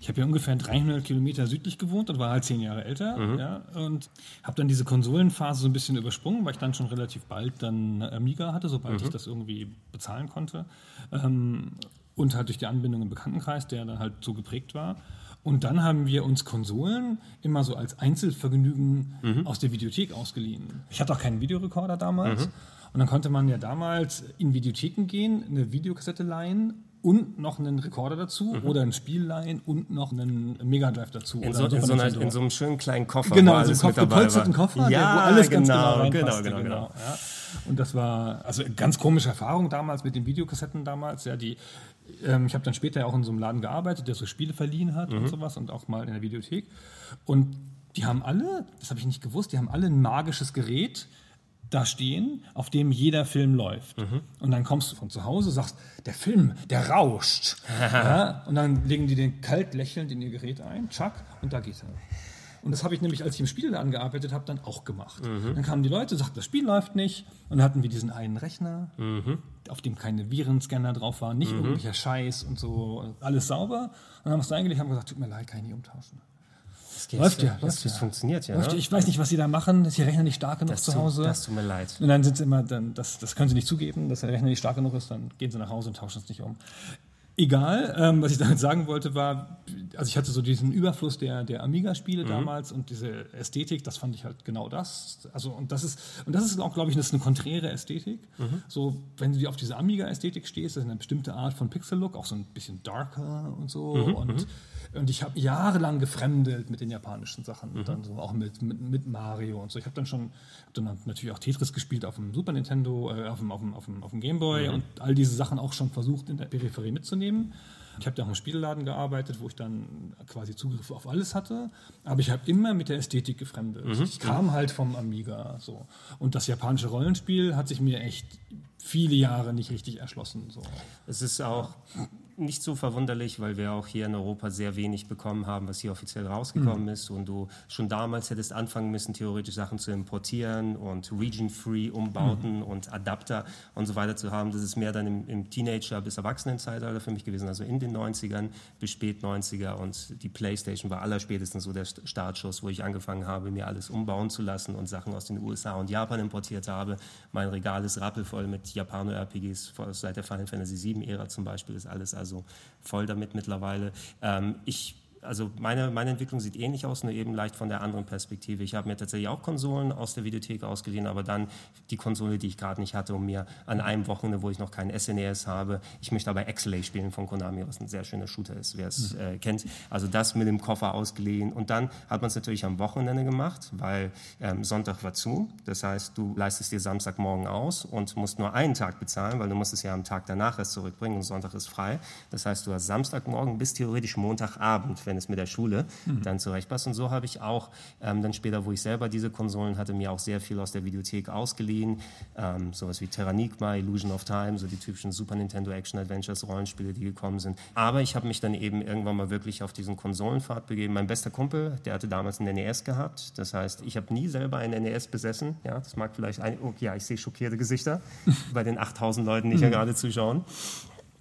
Ich habe ja ungefähr 300 Kilometer südlich gewohnt und war halt zehn Jahre älter. Mhm. Ja, und habe dann diese Konsolenphase so ein bisschen übersprungen, weil ich dann schon relativ bald dann Amiga hatte, sobald mhm. ich das irgendwie bezahlen konnte. Ähm, und halt durch die Anbindung im Bekanntenkreis, der dann halt so geprägt war. Und dann haben wir uns Konsolen immer so als Einzelvergnügen mhm. aus der Videothek ausgeliehen. Ich hatte auch keinen Videorekorder damals. Mhm. Und dann konnte man ja damals in Videotheken gehen, eine Videokassette leihen und noch einen Rekorder dazu mhm. oder ein Spiel leihen und noch einen Mega Drive dazu. In, so, in, so, einer, in so, einem schönen kleinen Koffer. Genau, alles so einen gepolsterten Koffer, ja, der, wo alles genau, ganz genau Genau, genau, genau. Ja. Und das war also eine ganz komische Erfahrung damals mit den Videokassetten damals. Ja, die, ähm, ich habe dann später auch in so einem Laden gearbeitet, der so Spiele verliehen hat mhm. und sowas und auch mal in der Videothek. Und die haben alle, das habe ich nicht gewusst, die haben alle ein magisches Gerät, da stehen, auf dem jeder Film läuft. Mhm. Und dann kommst du von zu Hause, sagst, der Film, der rauscht. ja, und dann legen die den kalt lächelnd in ihr Gerät ein, tschack, und da geht er. Und das habe ich nämlich, als ich im Spielladen gearbeitet habe, dann auch gemacht. Mhm. Dann kamen die Leute, sagten, das Spiel läuft nicht. Und dann hatten wir diesen einen Rechner, mhm. auf dem keine Virenscanner drauf waren, nicht mhm. irgendwelcher Scheiß und so, alles sauber. Und dann haben wir es eingelegt, haben gesagt, tut mir leid, kann ich nicht umtauschen. Das läuft ja, läuft das, ja. funktioniert ja. Läuft, ne? Ich weiß nicht, was sie da machen. Ist ihr Rechner nicht stark genug das zu Hause? das tut mir leid. Und dann sind sie immer, dann, das, das können sie nicht zugeben, dass der Rechner nicht stark genug ist. Dann gehen sie nach Hause und tauschen es nicht um. Egal, ähm, was ich damit sagen wollte, war, also ich hatte so diesen Überfluss der, der Amiga-Spiele mhm. damals und diese Ästhetik, das fand ich halt genau das. Also, und das ist, und das ist auch, glaube ich, das ist eine konträre Ästhetik. Mhm. So, wenn du auf diese Amiga-Ästhetik stehst, das ist eine bestimmte Art von Pixel-Look, auch so ein bisschen darker und so. Mhm. Und mhm. Und ich habe jahrelang gefremdelt mit den japanischen Sachen, mhm. dann so auch mit, mit, mit, Mario und so. Ich habe dann schon hab dann natürlich auch Tetris gespielt auf dem Super Nintendo, äh, auf, dem, auf, dem, auf, dem, auf dem Game Boy mhm. und all diese Sachen auch schon versucht in der Peripherie mitzunehmen. Ich habe da auch im Spielladen gearbeitet, wo ich dann quasi Zugriff auf alles hatte. Aber ich habe immer mit der Ästhetik gefremdet. Mhm. Ich kam halt vom Amiga. So. Und das japanische Rollenspiel hat sich mir echt viele Jahre nicht richtig erschlossen. So. Es ist auch nicht so verwunderlich, weil wir auch hier in Europa sehr wenig bekommen haben, was hier offiziell rausgekommen mhm. ist. Und du schon damals hättest anfangen müssen, theoretisch Sachen zu importieren und Region-Free Umbauten mhm. und Adapter und so weiter zu haben. Das ist mehr dann im, im Teenager- bis Erwachsenenzeitalter für mich gewesen, also in den 90ern bis spät 90er. Und die Playstation war allerspätestens so der Startschuss, wo ich angefangen habe, mir alles umbauen zu lassen und Sachen aus den USA und Japan importiert habe. Mein Regal ist rappelvoll mit Japano-RPGs seit der Final Fantasy VII-Ära zum Beispiel, ist alles also also voll damit mittlerweile. Ähm, ich also meine, meine Entwicklung sieht ähnlich aus, nur eben leicht von der anderen Perspektive. Ich habe mir tatsächlich auch Konsolen aus der Videothek ausgeliehen, aber dann die Konsole, die ich gerade nicht hatte, um mir an einem Wochenende, wo ich noch keinen SNES habe, ich möchte aber Exley spielen von Konami, was ein sehr schöner Shooter ist, wer es mhm. äh, kennt. Also das mit dem Koffer ausgeliehen und dann hat man es natürlich am Wochenende gemacht, weil ähm, Sonntag war zu. Das heißt, du leistest dir Samstagmorgen aus und musst nur einen Tag bezahlen, weil du musst es ja am Tag danach erst zurückbringen und Sonntag ist frei. Das heißt, du hast Samstagmorgen bis theoretisch Montagabend, wenn es mit der Schule mhm. dann zurechtpasst. Und so habe ich auch ähm, dann später, wo ich selber diese Konsolen hatte, mir auch sehr viel aus der Videothek ausgeliehen. Ähm, sowas wie Terranigma, Illusion of Time, so die typischen Super Nintendo Action Adventures Rollenspiele, die gekommen sind. Aber ich habe mich dann eben irgendwann mal wirklich auf diesen Konsolenpfad begeben. Mein bester Kumpel, der hatte damals einen NES gehabt. Das heißt, ich habe nie selber einen NES besessen. Ja, das mag vielleicht ein, oh, ja, ich sehe schockierte Gesichter bei den 8000 Leuten, die hier mhm. gerade zuschauen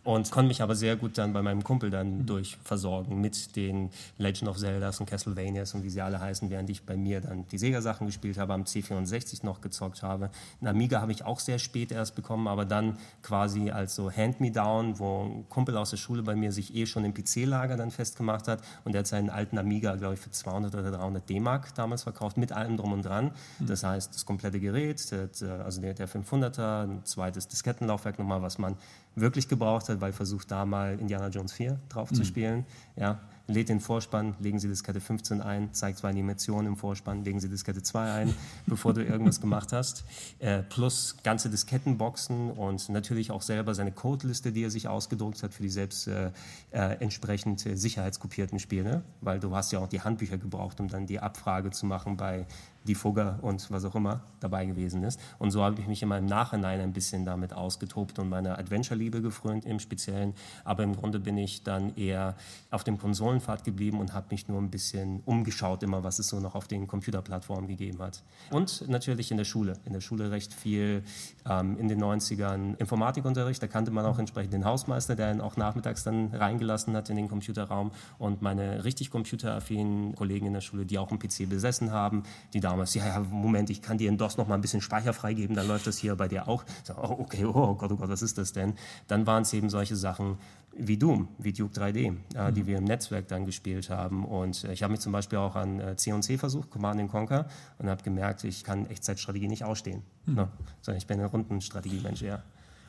und konnte mich aber sehr gut dann bei meinem Kumpel dann mhm. durch versorgen mit den Legend of Zeldas und Castlevanias und wie sie alle heißen, während ich bei mir dann die Sega-Sachen gespielt habe, am C64 noch gezockt habe. Ein Amiga habe ich auch sehr spät erst bekommen, aber dann quasi als so Hand-Me-Down, wo ein Kumpel aus der Schule bei mir sich eh schon im PC-Lager dann festgemacht hat und der hat seinen alten Amiga, glaube ich, für 200 oder 300 D-Mark damals verkauft, mit allem drum und dran. Mhm. Das heißt, das komplette Gerät, der, also der, der 500er, ein zweites Diskettenlaufwerk nochmal, was man wirklich gebraucht hat, weil versucht da mal Indiana Jones 4 drauf mhm. zu spielen. Ja, lädt den Vorspann, legen Sie Diskette 15 ein, zeigt zwei Animationen im Vorspann, legen Sie Diskette 2 ein, bevor du irgendwas gemacht hast. Äh, plus ganze Diskettenboxen und natürlich auch selber seine Codeliste, die er sich ausgedruckt hat für die selbst äh, äh, entsprechend sicherheitskopierten Spiele, weil du hast ja auch die Handbücher gebraucht, um dann die Abfrage zu machen bei die Fugger und was auch immer dabei gewesen ist. Und so habe ich mich immer im Nachhinein ein bisschen damit ausgetobt und meine Adventure-Liebe gefrönt im Speziellen. Aber im Grunde bin ich dann eher auf dem Konsolenpfad geblieben und habe mich nur ein bisschen umgeschaut, immer was es so noch auf den Computerplattformen gegeben hat. Und natürlich in der Schule. In der Schule recht viel ähm, in den 90ern Informatikunterricht. Da kannte man auch entsprechend den Hausmeister, der ihn auch nachmittags dann reingelassen hat in den Computerraum. Und meine richtig computeraffinen Kollegen in der Schule, die auch einen PC besessen haben, die damals damals, ja, ja, Moment, ich kann dir in DOS noch mal ein bisschen Speicher freigeben, dann läuft das hier bei dir auch. So, oh, okay, oh Gott, oh Gott, was ist das denn? Dann waren es eben solche Sachen wie Doom, wie Duke 3D, äh, die wir im Netzwerk dann gespielt haben. Und äh, ich habe mich zum Beispiel auch an äh, C&C versucht, Command Conquer, und habe gemerkt, ich kann Echtzeitstrategie nicht ausstehen. Mhm. Ne? Sondern ich bin ein Rundenstrategie-Mensch, ja.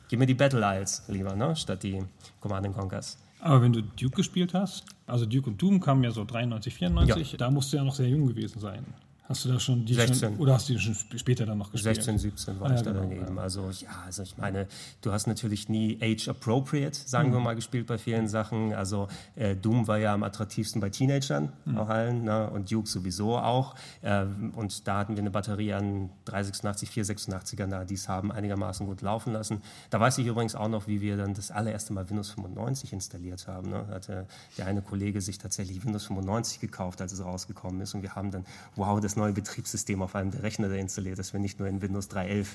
Gib mir die Battle Isles lieber, ne? statt die Command Conquers. Aber wenn du Duke gespielt hast, also Duke und Doom kamen ja so 93, 94, ja. da musst du ja noch sehr jung gewesen sein. Hast du da schon die 16. Schon, oder hast du die schon später dann noch gespielt? 16, 17 war ah, ich da genau, daneben. Ja. Also ja, also ich meine, du hast natürlich nie age appropriate, sagen mhm. wir mal, gespielt bei vielen Sachen. Also äh, Doom war ja am attraktivsten bei Teenagern mhm. auch allen ne? und Duke sowieso auch. Äh, und da hatten wir eine Batterie an 386, 486ern da, die es haben einigermaßen gut laufen lassen. Da weiß ich übrigens auch noch, wie wir dann das allererste Mal Windows 95 installiert haben. Ne? Da hatte der eine Kollege sich tatsächlich Windows 95 gekauft, als es rausgekommen ist und wir haben dann, wow, das neue Betriebssystem auf einem der Rechner der installiert ist, wenn nicht nur in Windows 3.11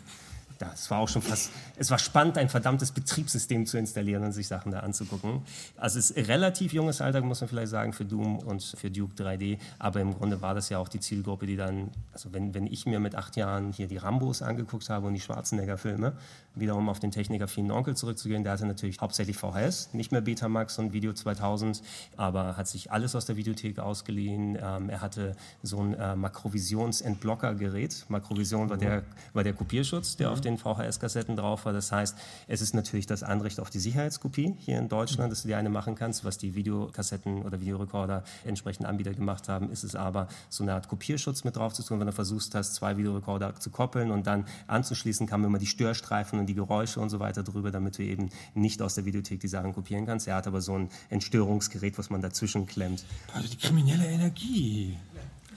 ja, es war auch schon fast, es war spannend, ein verdammtes Betriebssystem zu installieren und sich Sachen da anzugucken. Also es ist relativ junges Alter, muss man vielleicht sagen, für Doom und für Duke 3D, aber im Grunde war das ja auch die Zielgruppe, die dann, also wenn, wenn ich mir mit acht Jahren hier die Rambos angeguckt habe und die Schwarzenegger-Filme, wiederum auf den technikaffinen Onkel zurückzugehen, der hatte natürlich hauptsächlich VHS, nicht mehr Betamax und Video 2000, aber hat sich alles aus der Videothek ausgeliehen. Ähm, er hatte so ein äh, Makrovisions-Entblocker-Gerät. Makrovision war der, war der Kopierschutz, der mhm. auf den VHS-Kassetten drauf war. Das heißt, es ist natürlich das Anrecht auf die Sicherheitskopie hier in Deutschland, dass du dir eine machen kannst, was die Videokassetten oder Videorekorder entsprechend Anbieter gemacht haben, ist es aber so eine Art Kopierschutz mit drauf zu tun, wenn du versuchst hast, zwei Videorekorder zu koppeln und dann anzuschließen, kamen immer die Störstreifen und die Geräusche und so weiter drüber, damit du eben nicht aus der Videothek die Sachen kopieren kannst. Er hat aber so ein Entstörungsgerät, was man dazwischen klemmt. Also die kriminelle Energie.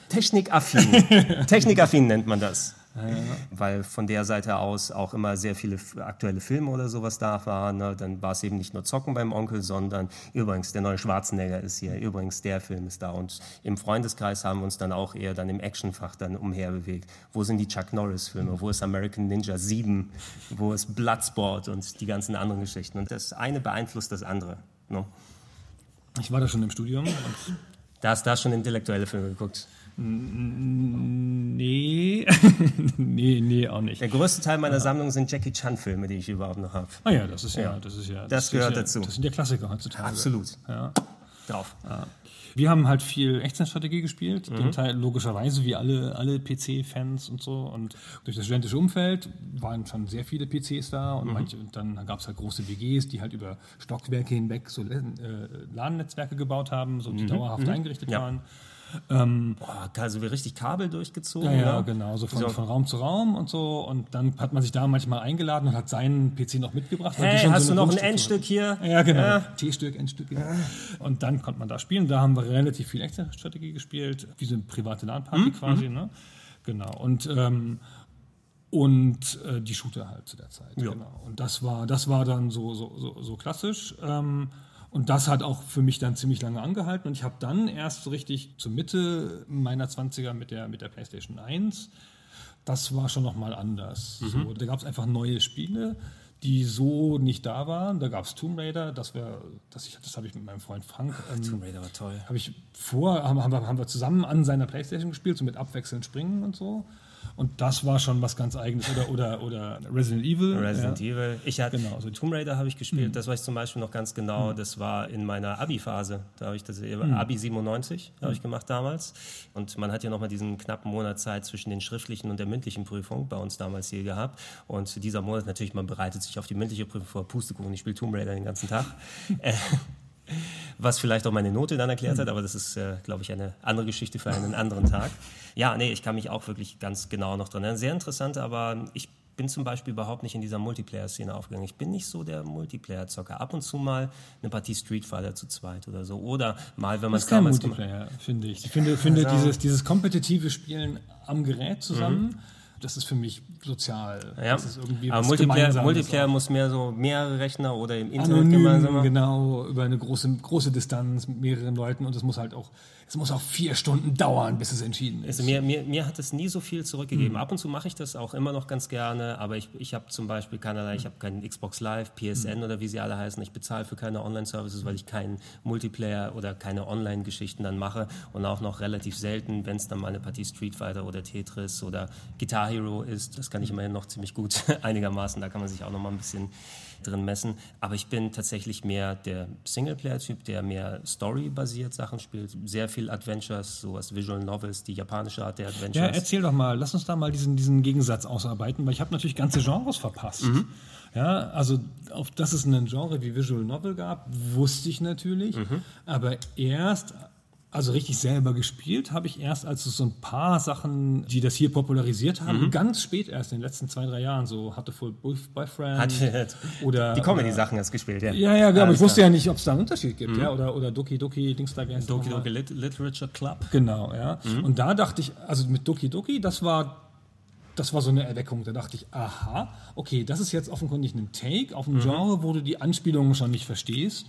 Technikaffin. Technikaffin nennt man das. Ja. Weil von der Seite aus auch immer sehr viele aktuelle Filme oder sowas da waren. Ne? Dann war es eben nicht nur Zocken beim Onkel, sondern übrigens, der neue Schwarzenegger ist hier, übrigens, der Film ist da. Und im Freundeskreis haben wir uns dann auch eher dann im Actionfach dann umherbewegt. Wo sind die Chuck Norris-Filme? Wo ist American Ninja 7? Wo ist Bloodsport und die ganzen anderen Geschichten? Und das eine beeinflusst das andere. Ne? Ich war da schon im Studium. da hast du schon intellektuelle Filme geguckt. Nee, nee, nee, auch nicht. Der größte Teil meiner ja. Sammlung sind Jackie Chan-Filme, die ich überhaupt noch habe. Ah ja, das ist ja, ja. das ist ja. Das, das gehört ja, dazu. Das sind ja Klassiker heutzutage. Absolut. Ja. Drauf. Ja. Wir haben halt viel Echtzeitstrategie gespielt, mhm. den Teil logischerweise wie alle, alle PC-Fans und so. Und durch das studentische Umfeld waren schon sehr viele PCs da und mhm. manche, dann gab es halt große WGs, die halt über Stockwerke hinweg so äh, LAN-Netzwerke gebaut haben, so die mhm. dauerhaft mhm. eingerichtet waren. Ähm, Boah, also wir richtig Kabel durchgezogen. Ja, ja, genau, so von, so. von, Raum zu Raum und so. Und dann hat man sich da manchmal eingeladen und hat seinen PC noch mitgebracht. Hey, hast so du noch ein Endstück hier? Ja, genau. Ja. T-Stück, Endstück. Ja. Und dann konnte man da spielen. Da haben wir relativ viel echte Strategie gespielt, wie so eine private LAN-Party mhm. quasi. Ne? Genau. Und ähm, und äh, die Shooter halt zu der Zeit. Ja. Genau. Und das war, das war dann so, so, so, so klassisch. Ähm, und das hat auch für mich dann ziemlich lange angehalten. Und ich habe dann erst so richtig zur Mitte meiner 20er mit der, mit der PlayStation 1, das war schon nochmal anders. Mhm. So, da gab es einfach neue Spiele, die so nicht da waren. Da gab es Tomb Raider, das, wär, das, das habe ich mit meinem Freund Frank. Ähm, Tomb Raider war toll. Habe ich vor, haben, haben, wir, haben wir zusammen an seiner PlayStation gespielt, so mit abwechselnd springen und so. Und das war schon was ganz Eigenes. Oder, oder, oder Resident Evil. Resident ja. Evil. Ich hatte, genau, so Tomb Raider habe ich gespielt. Mhm. Das weiß ich zum Beispiel noch ganz genau. Mhm. Das war in meiner Abi-Phase. Da habe ich das, mhm. Abi 97 habe ich gemacht damals. Und man hat ja noch mal diesen knappen Monat Zeit zwischen den schriftlichen und der mündlichen Prüfung bei uns damals hier gehabt. Und dieser Monat natürlich, man bereitet sich auf die mündliche Prüfung vor. Pustekuchen, ich spiele Tomb Raider den ganzen Tag. Was vielleicht auch meine Note dann erklärt hat, aber das ist, äh, glaube ich, eine andere Geschichte für einen anderen Tag. Ja, nee, ich kann mich auch wirklich ganz genau noch dran erinnern. Sehr interessant, aber ich bin zum Beispiel überhaupt nicht in dieser Multiplayer-Szene aufgegangen. Ich bin nicht so der Multiplayer-Zocker. Ab und zu mal eine Partie Street Fighter zu zweit oder so. Oder mal, wenn man es Multiplayer, finde ich. Ich finde, finde also. dieses, dieses kompetitive Spielen am Gerät zusammen. Mhm das ist für mich sozial. Ja. Das ist irgendwie Aber Multiplayer, Multiplayer muss mehr so mehrere Rechner oder im Internet Anonym, gemeinsam. genau, über eine große, große Distanz mit mehreren Leuten und es muss halt auch, es muss auch vier Stunden dauern, bis es entschieden ist. Also mir, mir, mir hat es nie so viel zurückgegeben. Ab und zu mache ich das auch immer noch ganz gerne, aber ich, ich habe zum Beispiel keinerlei, ich habe keinen Xbox Live, PSN oder wie sie alle heißen. Ich bezahle für keine Online-Services, weil ich keinen Multiplayer oder keine Online-Geschichten dann mache und auch noch relativ selten, wenn es dann mal eine Partie Street Fighter oder Tetris oder Guitar Hero ist. Das kann ich immerhin noch ziemlich gut einigermaßen. Da kann man sich auch noch mal ein bisschen drin messen. Aber ich bin tatsächlich mehr der Singleplayer-Typ, der mehr Story-basiert Sachen spielt. Sehr viel Adventures, sowas Visual Novels, die japanische Art der Ja, Adventures. erzähl doch mal, lass uns da mal diesen, diesen Gegensatz ausarbeiten, weil ich habe natürlich ganze Genres verpasst. Mhm. Ja, also auf dass es einen Genre wie Visual Novel gab, wusste ich natürlich, Mhm. aber erst also richtig selber gespielt habe ich erst, als es so ein paar Sachen, die das hier popularisiert haben, Mhm. ganz spät erst in den letzten zwei, drei Jahren, so hatte Full Boyfriend Hat- oder die Comedy-Sachen hast gespielt, ja. Ja, ja, genau, aber Alles ich wusste ja nicht, ob es da einen Unterschied gibt, ja, oder, oder Doki Doki, Dings da Doki nochmal. Doki Lit Literature Club. Genau, ja. Und da dachte ich, also mit Doki Doki, das war, das war so eine Erweckung. Da dachte ich, aha, okay, das ist jetzt offenkundig ein Take auf ein Genre, wo du die Anspielungen schon nicht verstehst.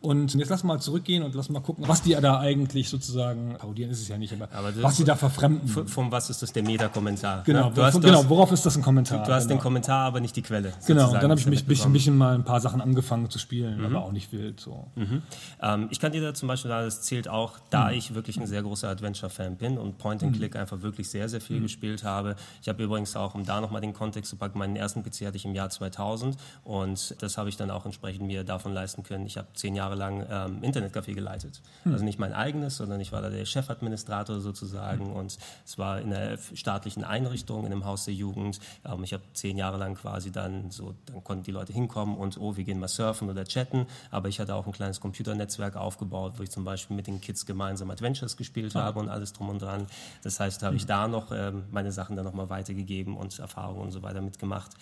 Und jetzt lass mal zurückgehen und lass mal gucken, was die da eigentlich sozusagen, parodieren ist es ja nicht, aber, Aber was die da verfremden. Von was ist das der Meta-Kommentar? genau, ne? hast, von, genau, worauf ist das ein Kommentar? du hast den genau. Kommentar, aber nicht die Quelle. Genau, und dann habe ich mich damit ein bisschen, bekommen. bisschen mal ein paar Sachen angefangen zu spielen, aber auch nicht wild. So. Ähm, ich kann dir da zum Beispiel sagen, das zählt auch, da ich wirklich ein sehr großer Adventure-Fan bin und Point-and-Click einfach wirklich sehr, sehr viel Hm. gespielt habe. Ich habe übrigens auch, um da nochmal den Kontext zu packen, meinen ersten PC hatte ich im Jahr 2000 und das habe ich dann auch entsprechend mir davon leisten können. Ich habe zehn Jahre lang ähm, Internetcafé geleitet. Hm. Also nicht mein eigenes, sondern ich war da der Chefadministrator sozusagen Hm. und es war in einer staatlichen Einrichtung, in einem Haus der Jugend. Ähm, ich habe zehn Jahre lang quasi dann so, dann konnten die Leute hinkommen und oh, wir gehen mal surfen oder chatten. Aber ich hatte auch ein kleines Computernetzwerk aufgebaut, wo ich zum Beispiel mit den Kids gemeinsam Adventures gespielt habe und alles drum und dran. Das heißt, habe ich da noch ähm, meine Sachen dann nochmal weitergegeben und Erfahrungen und so weiter mitgemacht.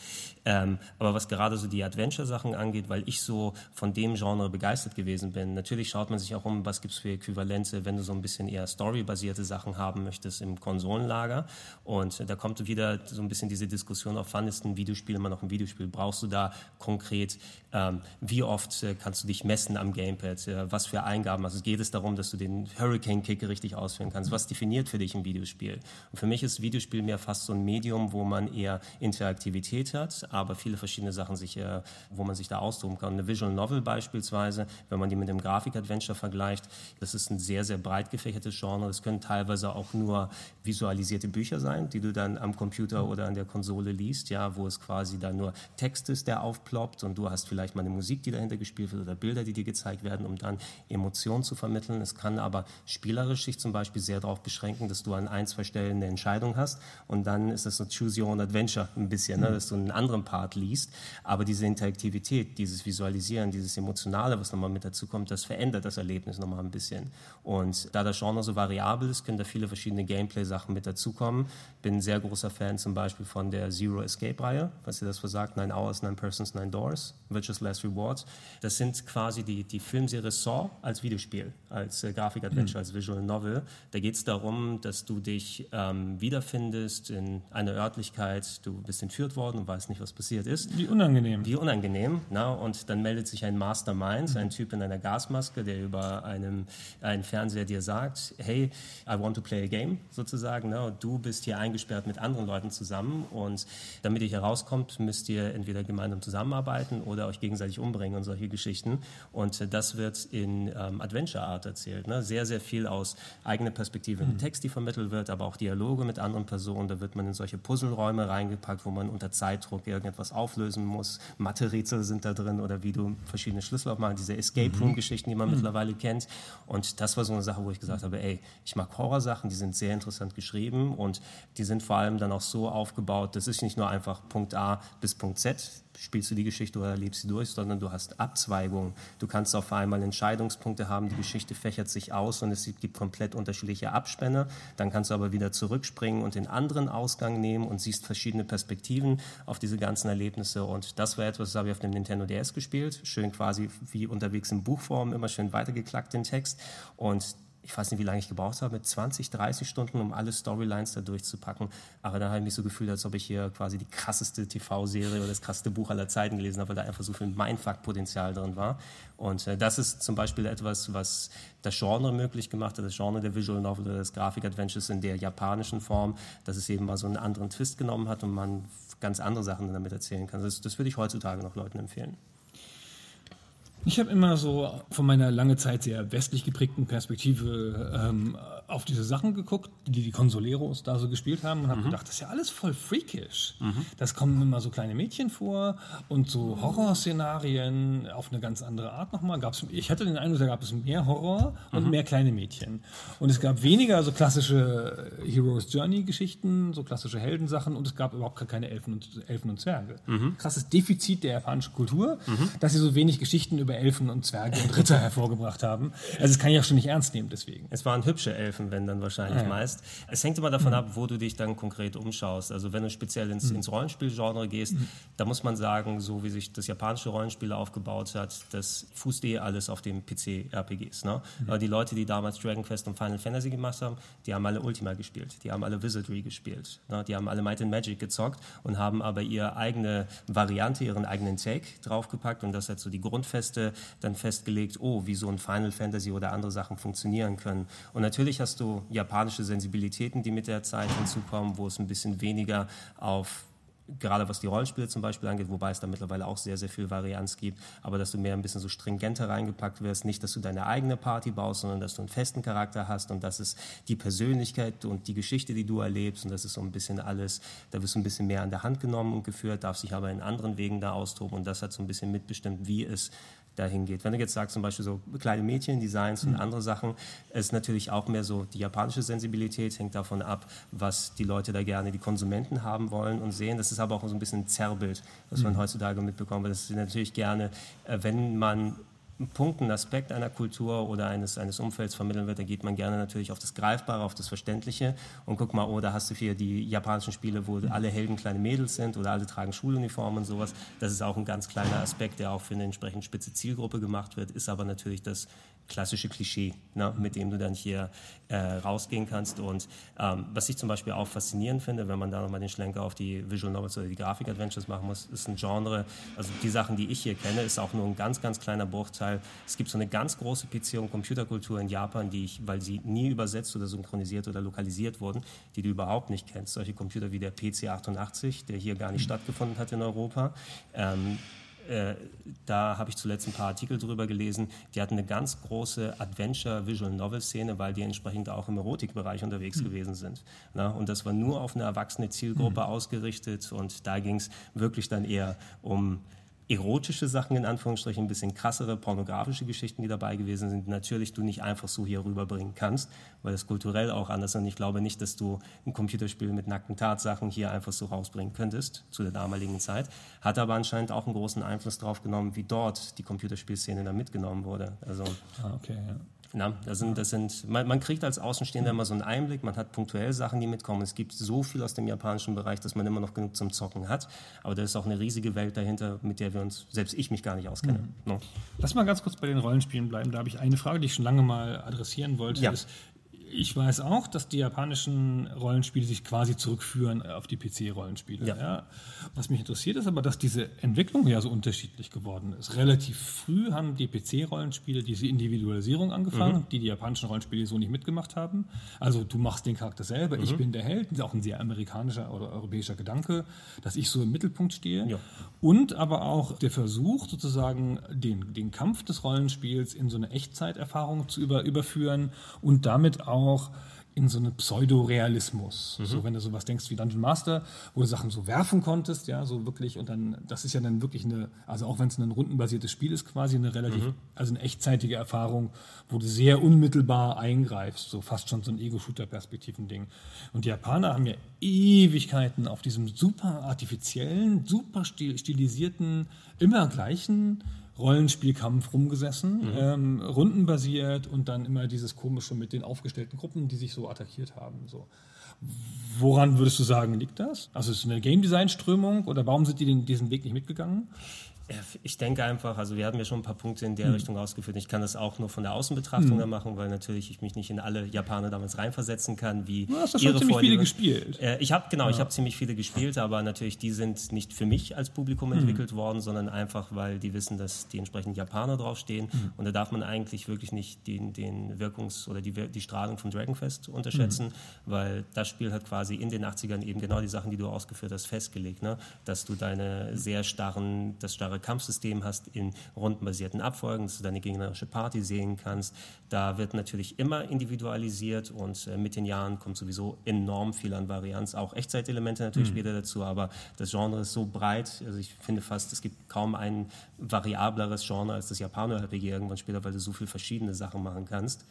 Ähm, aber was gerade so die Adventure-Sachen angeht, weil ich so von dem Genre begeistert gewesen bin, natürlich schaut man sich auch um, was gibt es für Äquivalente, wenn du so ein bisschen eher storybasierte Sachen haben möchtest im Konsolenlager. Und da kommt wieder so ein bisschen diese Diskussion auf, wann ist ein Videospiel immer noch ein Videospiel? Brauchst du da konkret, ähm, wie oft äh, kannst du dich messen am Gamepad? Äh, was für Eingaben? Also geht es darum, dass du den Hurricane-Kick richtig ausführen kannst? Was definiert für dich ein Videospiel? Und für mich ist Videospiel mehr fast so ein Medium, wo man eher Interaktivität hat, aber viele verschiedene Sachen, sich, äh, wo man sich da austoben kann. Eine Visual Novel beispielsweise, wenn man die mit dem Grafik-Adventure vergleicht, das ist ein sehr, sehr breit gefächertes Genre. Das können teilweise auch nur visualisierte Bücher sein, die du dann am Computer oder an der Konsole liest, ja, wo es quasi dann nur Text ist, der aufploppt und du hast vielleicht mal eine Musik, die dahinter gespielt wird oder Bilder, die dir gezeigt werden, um dann Emotionen zu vermitteln. Es kann aber spielerisch sich zum Beispiel sehr darauf beschränken, dass du an ein, zwei Stellen eine Entscheidung hast und dann ist das so Choose Your Own Adventure ein bisschen, ne, dass du einen anderen Part liest. Aber diese Interaktivität, dieses Visualisieren, dieses Emotionale, was nochmal mit dazu kommt, das verändert das Erlebnis nochmal ein bisschen. Und da das Genre so variabel ist, können da viele verschiedene Gameplay-Sachen mit dazukommen. Bin ein sehr großer Fan zum Beispiel von der Zero Escape-Reihe, was ihr das versagt, Nine Hours, Nine Persons, Nine Doors, Virtuous Last Rewards. Das sind quasi die, die Filmserie Saw als Videospiel, als äh, Grafik-Adventure, als Visual Novel. Da geht es darum, dass du dich ähm, wiederfindest in einer Örtlichkeit, du bist entführt worden und weißt nicht, was passiert ist. Wie unangenehm. Wie unangenehm. Na? Und dann meldet sich ein Mastermind, ein Typ in einer Gasmaske, der über einem, einen Fernseher dir sagt, hey, I want to play a game, sozusagen. Ne? Und du bist hier eingesperrt mit anderen Leuten zusammen. Und damit ihr hier rauskommt, müsst ihr entweder gemeinsam zusammenarbeiten oder euch gegenseitig umbringen und solche Geschichten. Und äh, das wird in ähm, Adventure-Art erzählt. Ne? Sehr, sehr viel aus eigener Perspektive mit Text, die vermittelt wird, aber auch Dialoge mit anderen Personen. Da wird man in solche Puzzleräume reingepackt, wo man unter Zeitdruck irgendetwas auflösen muss. Mathe-Rätsel sind da drin oder wie du verschiedene Schlüssel aufmachst, diese Escape Room-Geschichten, die man mittlerweile kennt. Und das war so eine Sache, wo ich gesagt habe, ey, ich mag Horrorsachen, die sind sehr interessant geschrieben und die sind vor allem dann auch so aufgebaut, das ist nicht nur einfach Punkt A bis Punkt Z, spielst du die Geschichte oder lebst sie durch, sondern du hast Abzweigungen. Du kannst auf einmal Entscheidungspunkte haben, die Geschichte fächert sich aus und es gibt komplett unterschiedliche Abspänne. Dann kannst du aber wieder zurückspringen und den anderen Ausgang nehmen und siehst verschiedene Perspektiven auf diese ganzen Erlebnisse. Und das war etwas, das habe ich auf dem Nintendo DS gespielt. Schön quasi wie unterwegs in Buchform, immer schön weitergeklackt den Text. Und ich weiß nicht, wie lange ich gebraucht habe, mit 20, 30 Stunden, um alle Storylines da durchzupacken. Aber dann habe ich mich so gefühlt, als ob ich hier quasi die krasseste TV-Serie oder das krasseste Buch aller Zeiten gelesen habe, weil da einfach so viel Mindfuck-Potenzial drin war. Und äh, das ist zum Beispiel etwas, was das Genre möglich gemacht hat, das Genre der Visual Novel oder des Grafik-Adventures in der japanischen Form, dass es eben mal so einen anderen Twist genommen hat und man ganz andere Sachen damit erzählen kann. Das, das würde ich heutzutage noch Leuten empfehlen. Ich habe immer so von meiner lange Zeit sehr westlich geprägten Perspektive ähm, auf diese Sachen geguckt, die die Consoleros da so gespielt haben und habe mhm. gedacht, das ist ja alles voll freakish. Mhm. Das kommen immer so kleine Mädchen vor und so Horrorszenarien auf eine ganz andere Art nochmal. Gab's, ich hatte den Eindruck, da gab es mehr Horror und mhm. mehr kleine Mädchen. Und es gab weniger so klassische Heroes Journey Geschichten, so klassische Heldensachen und es gab überhaupt keine Elfen und, Elfen und Zwerge. Mhm. Krasses Defizit der japanischen Kultur, mhm. dass sie so wenig Geschichten über Elfen und Zwerge und Ritter hervorgebracht haben. Also das kann ich auch schon nicht ernst nehmen deswegen. Es waren hübsche Elfen wenn dann wahrscheinlich ja. meist. Es hängt immer davon mhm. ab, wo du dich dann konkret umschaust. Also wenn du speziell ins, mhm. ins Rollenspielgenre gehst, mhm. da muss man sagen, so wie sich das japanische Rollenspiel aufgebaut hat, das fußt eh alles auf dem PC-RPGs. Ne? Mhm. Die Leute, die damals Dragon Quest und Final Fantasy gemacht haben, die haben alle Ultima gespielt, die haben alle Wizardry gespielt, ne? die haben alle Might and Magic gezockt und haben aber ihre eigene Variante, ihren eigenen Take draufgepackt und das hat so die Grundfeste dann festgelegt, oh, wie so ein Final Fantasy oder andere Sachen funktionieren können. Und natürlich hast du japanische Sensibilitäten, die mit der Zeit hinzukommen, wo es ein bisschen weniger auf gerade was die Rollenspiele zum Beispiel angeht, wobei es da mittlerweile auch sehr, sehr viel Varianz gibt, aber dass du mehr ein bisschen so stringenter reingepackt wirst, nicht, dass du deine eigene Party baust, sondern dass du einen festen Charakter hast und das ist die Persönlichkeit und die Geschichte, die du erlebst und das ist so ein bisschen alles, da wirst du ein bisschen mehr an der Hand genommen und geführt, darfst dich aber in anderen Wegen da austoben und das hat so ein bisschen mitbestimmt, wie es dahin geht. Wenn du jetzt sagst, zum Beispiel so kleine Mädchen-Designs und mhm. andere Sachen, ist natürlich auch mehr so die japanische Sensibilität, hängt davon ab, was die Leute da gerne, die Konsumenten haben wollen und sehen. Das ist aber auch so ein bisschen ein Zerrbild, was man mhm. heutzutage mitbekommt. Weil das ist natürlich gerne, äh, wenn man Punkt, einen Aspekt einer Kultur oder eines, eines Umfelds vermitteln wird, da geht man gerne natürlich auf das Greifbare, auf das Verständliche und guck mal, oh, da hast du hier die japanischen Spiele, wo alle Helden kleine Mädels sind oder alle tragen Schuluniformen und sowas. Das ist auch ein ganz kleiner Aspekt, der auch für eine entsprechend spitze Zielgruppe gemacht wird, ist aber natürlich das klassische Klischee, ne, mit dem du dann hier äh, rausgehen kannst. Und ähm, was ich zum Beispiel auch faszinierend finde, wenn man da nochmal den Schlenker auf die Visual Novels oder die Grafik-Adventures machen muss, ist ein Genre, also die Sachen, die ich hier kenne, ist auch nur ein ganz, ganz kleiner Bruchteil. Es gibt so eine ganz große PC- und Computerkultur in Japan, die ich, weil sie nie übersetzt oder synchronisiert oder lokalisiert wurden, die du überhaupt nicht kennst. Solche Computer wie der PC-88, der hier gar nicht mhm. stattgefunden hat in Europa. Ähm, äh, da habe ich zuletzt ein paar Artikel drüber gelesen. Die hatten eine ganz große Adventure-Visual-Novel-Szene, weil die entsprechend auch im Erotikbereich unterwegs mhm. gewesen sind. Na, und das war nur auf eine erwachsene Zielgruppe mhm. ausgerichtet und da ging es wirklich dann eher um erotische Sachen in Anführungsstrichen, ein bisschen krassere pornografische Geschichten, die dabei gewesen sind, natürlich du nicht einfach so hier rüberbringen kannst, weil das kulturell auch anders ist. Und ich glaube nicht, dass du ein Computerspiel mit nackten Tatsachen hier einfach so rausbringen könntest zu der damaligen Zeit. Hat aber anscheinend auch einen großen Einfluss darauf genommen, wie dort die Computerspielszene dann mitgenommen wurde. Also, ah, okay, ja. Na, das sind, das sind, man, man, kriegt als Außenstehender immer so einen Einblick, man hat punktuell Sachen, die mitkommen. Es gibt so viel aus dem japanischen Bereich, dass man immer noch genug zum Zocken hat. Aber da ist auch eine riesige Welt dahinter, mit der wir uns, selbst ich mich gar nicht auskenne. Mhm. No. Lass mal ganz kurz bei den Rollenspielen bleiben. Da habe ich eine Frage, die ich schon lange mal adressieren wollte. Ja. Ist, ich weiß auch, dass die japanischen Rollenspiele sich quasi zurückführen auf die PC-Rollenspiele. Ja. Ja. Was mich interessiert ist aber, dass diese Entwicklung ja so unterschiedlich geworden ist. Relativ früh haben die PC-Rollenspiele diese Individualisierung angefangen, mhm. die die japanischen Rollenspiele so nicht mitgemacht haben. Also du machst den Charakter selber, mhm. ich bin der Held. Das ist auch ein sehr amerikanischer oder europäischer Gedanke, dass ich so im Mittelpunkt stehe. Ja. Und aber auch der Versuch, sozusagen den, den Kampf des Rollenspiels in so eine Echtzeiterfahrung zu über, überführen und damit auch auch in so einen Pseudorealismus. Mhm. So, wenn du sowas denkst wie Dungeon Master, wo du Sachen so werfen konntest, ja, so wirklich, und dann, das ist ja dann wirklich eine, also auch wenn es ein rundenbasiertes Spiel ist, quasi eine relativ, mhm. also eine echtzeitige Erfahrung, wo du sehr unmittelbar eingreifst, so fast schon so ein Ego-Shooter-Perspektiven-Ding. Und die Japaner haben ja Ewigkeiten auf diesem super artifiziellen, super stilisierten, immer gleichen Rollenspielkampf rumgesessen, mhm. ähm, rundenbasiert und dann immer dieses komische mit den aufgestellten Gruppen, die sich so attackiert haben. So. Woran würdest du sagen, liegt das? Also ist es eine Game Design Strömung oder warum sind die den, diesen Weg nicht mitgegangen? Ich denke einfach, also wir hatten ja schon ein paar Punkte in der mhm. Richtung ausgeführt. Ich kann das auch nur von der Außenbetrachtung mhm. machen, weil natürlich ich mich nicht in alle Japaner damals reinversetzen kann, wie du hast ihre schon ziemlich viele gespielt. Äh, ich habe genau, ja. ich habe ziemlich viele gespielt, aber natürlich die sind nicht für mich als Publikum mhm. entwickelt worden, sondern einfach, weil die wissen, dass die entsprechenden Japaner draufstehen. Mhm. Und da darf man eigentlich wirklich nicht den, den Wirkungs- oder die, die Strahlung von Dragonfest unterschätzen, mhm. weil das Spiel hat quasi in den 80ern eben genau die Sachen, die du ausgeführt hast, festgelegt, ne? dass du deine sehr starren, das starre Kampfsystem hast in rundenbasierten Abfolgen, dass du deine gegnerische Party sehen kannst. Da wird natürlich immer individualisiert und äh, mit den Jahren kommt sowieso enorm viel an Varianz, auch Echtzeitelemente natürlich mhm. später dazu, aber das Genre ist so breit, also ich finde fast, es gibt kaum ein variableres Genre als das Japaner-RPG irgendwann später, weil du so viele verschiedene Sachen machen kannst.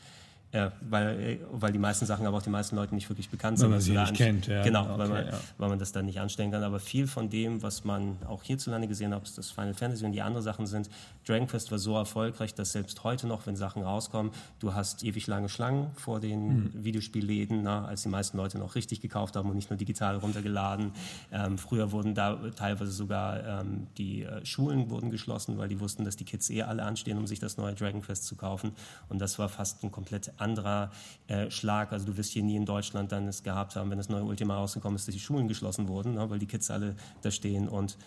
Ja, weil, weil die meisten Sachen aber auch den meisten Leuten nicht wirklich bekannt sind. Weil man sie nicht kennt, ja. Genau, okay, weil, man, ja. weil man das dann nicht anstellen kann. Aber viel von dem, was man auch hierzulande gesehen hat, ob es das Final Fantasy und die anderen Sachen sind, Dragon Quest war so erfolgreich, dass selbst heute noch, wenn Sachen rauskommen, du hast ewig lange Schlangen vor den mhm. Videospielläden, na, als die meisten Leute noch richtig gekauft haben und nicht nur digital runtergeladen. Ähm, früher wurden da teilweise sogar ähm, die äh, Schulen wurden geschlossen, weil die wussten, dass die Kids eh alle anstehen, um sich das neue Dragon Quest zu kaufen. Und das war fast ein komplett anderer äh, Schlag. Also du wirst hier nie in Deutschland dann es gehabt haben, wenn das neue Ultima rausgekommen ist, dass die Schulen geschlossen wurden, ne, weil die Kids alle da stehen und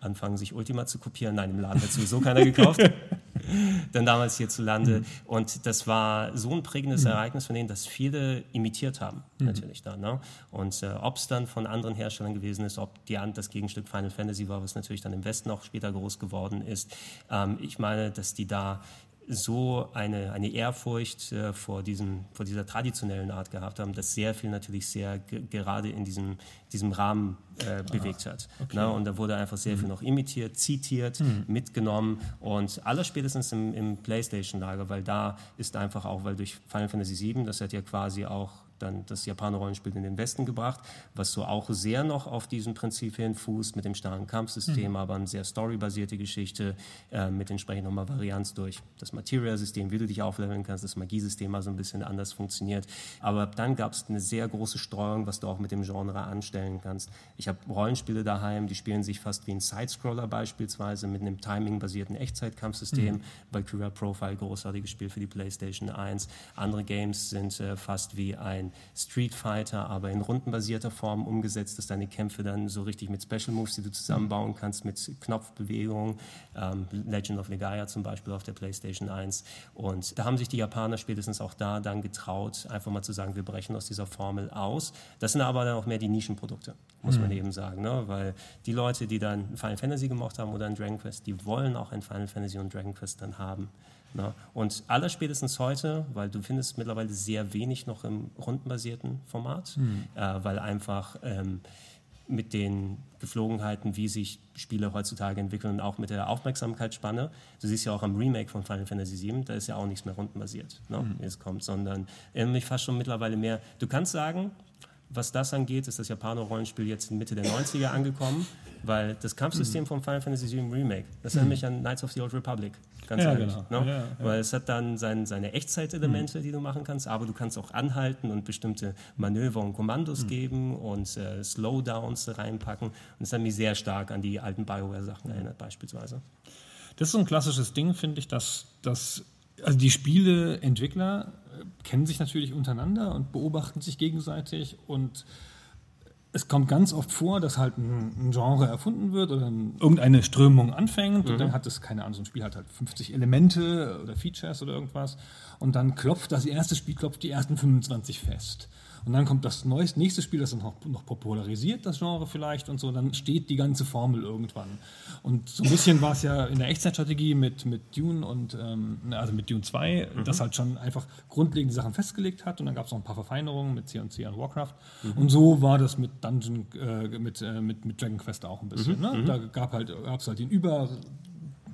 anfangen, sich Ultima zu kopieren. Nein, im Laden hat sowieso keiner gekauft. dann damals hierzulande. Mhm. Und das war so ein prägendes mhm. Ereignis von denen, dass viele imitiert haben, mhm. natürlich dann. Ne? Und äh, ob es dann von anderen Herstellern gewesen ist, ob die, das Gegenstück Final Fantasy war, was natürlich dann im Westen auch später groß geworden ist. Ähm, ich meine, dass die da so eine, eine Ehrfurcht äh, vor, diesem, vor dieser traditionellen Art gehabt haben, dass sehr viel natürlich sehr gerade in diesem, diesem Rahmen äh, bewegt hat. Okay. Na, und da wurde einfach sehr mhm. viel noch imitiert, zitiert, mhm. mitgenommen und aller spätestens im, im PlayStation-Lager, weil da ist einfach auch, weil durch Final Fantasy VII, das hat ja quasi auch dann das Japaner-Rollenspiel in den Westen gebracht, was so auch sehr noch auf diesen Prinzipien fußt, mit dem starren Kampfsystem, mhm. aber eine sehr storybasierte Geschichte, äh, mit entsprechend nochmal Varianz durch das Material-System, wie du dich aufleveln kannst, das Magiesystem mal so ein bisschen anders funktioniert. Aber dann gab es eine sehr große Streuung, was du auch mit dem Genre anstellen kannst. Ich habe Rollenspiele daheim, die spielen sich fast wie ein Sidescroller beispielsweise mit einem timing-basierten Echtzeitkampfsystem. Mhm. Valkyria Profile, großartiges Spiel für die PlayStation 1. Andere Games sind äh, fast wie ein Street Fighter, aber in rundenbasierter Form umgesetzt, dass deine Kämpfe dann so richtig mit Special Moves, die du zusammenbauen kannst, mit Knopfbewegungen, ähm, Legend of Legaia zum Beispiel auf der PlayStation 1. Und da haben sich die Japaner spätestens auch da dann getraut, einfach mal zu sagen, wir brechen aus dieser Formel aus. Das sind aber dann auch mehr die Nischenprodukte, muss mhm. man eben sagen, ne? weil die Leute, die dann Final Fantasy gemacht haben oder ein Dragon Quest, die wollen auch ein Final Fantasy und Dragon Quest dann haben. Na, und allerspätestens heute, weil du findest mittlerweile sehr wenig noch im rundenbasierten Format, mhm. äh, weil einfach ähm, mit den Geflogenheiten, wie sich Spiele heutzutage entwickeln und auch mit der Aufmerksamkeitsspanne. Du siehst ja auch am Remake von Final Fantasy VII, da ist ja auch nichts mehr rundenbasiert, ne, mhm. es kommt, sondern irgendwie fast schon mittlerweile mehr. Du kannst sagen, was das angeht, ist das Japaner-Rollenspiel jetzt in Mitte der 90er angekommen, weil das Kampfsystem mhm. von Final Fantasy VII Remake, das erinnert mich an Knights of the Old Republic. Ganz ja, ehrlich. Genau. Ne? Ja, ja. Weil es hat dann sein, seine Echtzeitelemente, mhm. die du machen kannst, aber du kannst auch anhalten und bestimmte Manöver und Kommandos mhm. geben und äh, Slowdowns reinpacken. Und das hat mich sehr stark an die alten Bioware-Sachen erinnert, beispielsweise. Das ist so ein klassisches Ding, finde ich, dass, dass also die Spieleentwickler kennen sich natürlich untereinander und beobachten sich gegenseitig und es kommt ganz oft vor, dass halt ein, Genre erfunden wird oder ein, irgendeine Strömung anfängt mhm. und dann hat es, keine Ahnung, so ein Spiel hat halt 50 Elemente oder Features oder irgendwas und dann klopft das erste Spiel klopft die ersten 25 fest. Und dann kommt das neueste, nächste Spiel, das dann noch, noch popularisiert, das Genre vielleicht und so, dann steht die ganze Formel irgendwann. Und so ein bisschen war es ja in der Echtzeitstrategie mit, mit Dune und, ähm, also mit Dune 2, mhm. das halt schon einfach grundlegende Sachen festgelegt hat und dann gab es noch ein paar Verfeinerungen mit C&C und Warcraft. Mhm. Und so war das mit Dungeon, äh, mit, äh, mit, mit Dragon Quest auch ein bisschen. Mhm. Ne? Mhm. Da gab halt, es halt den Über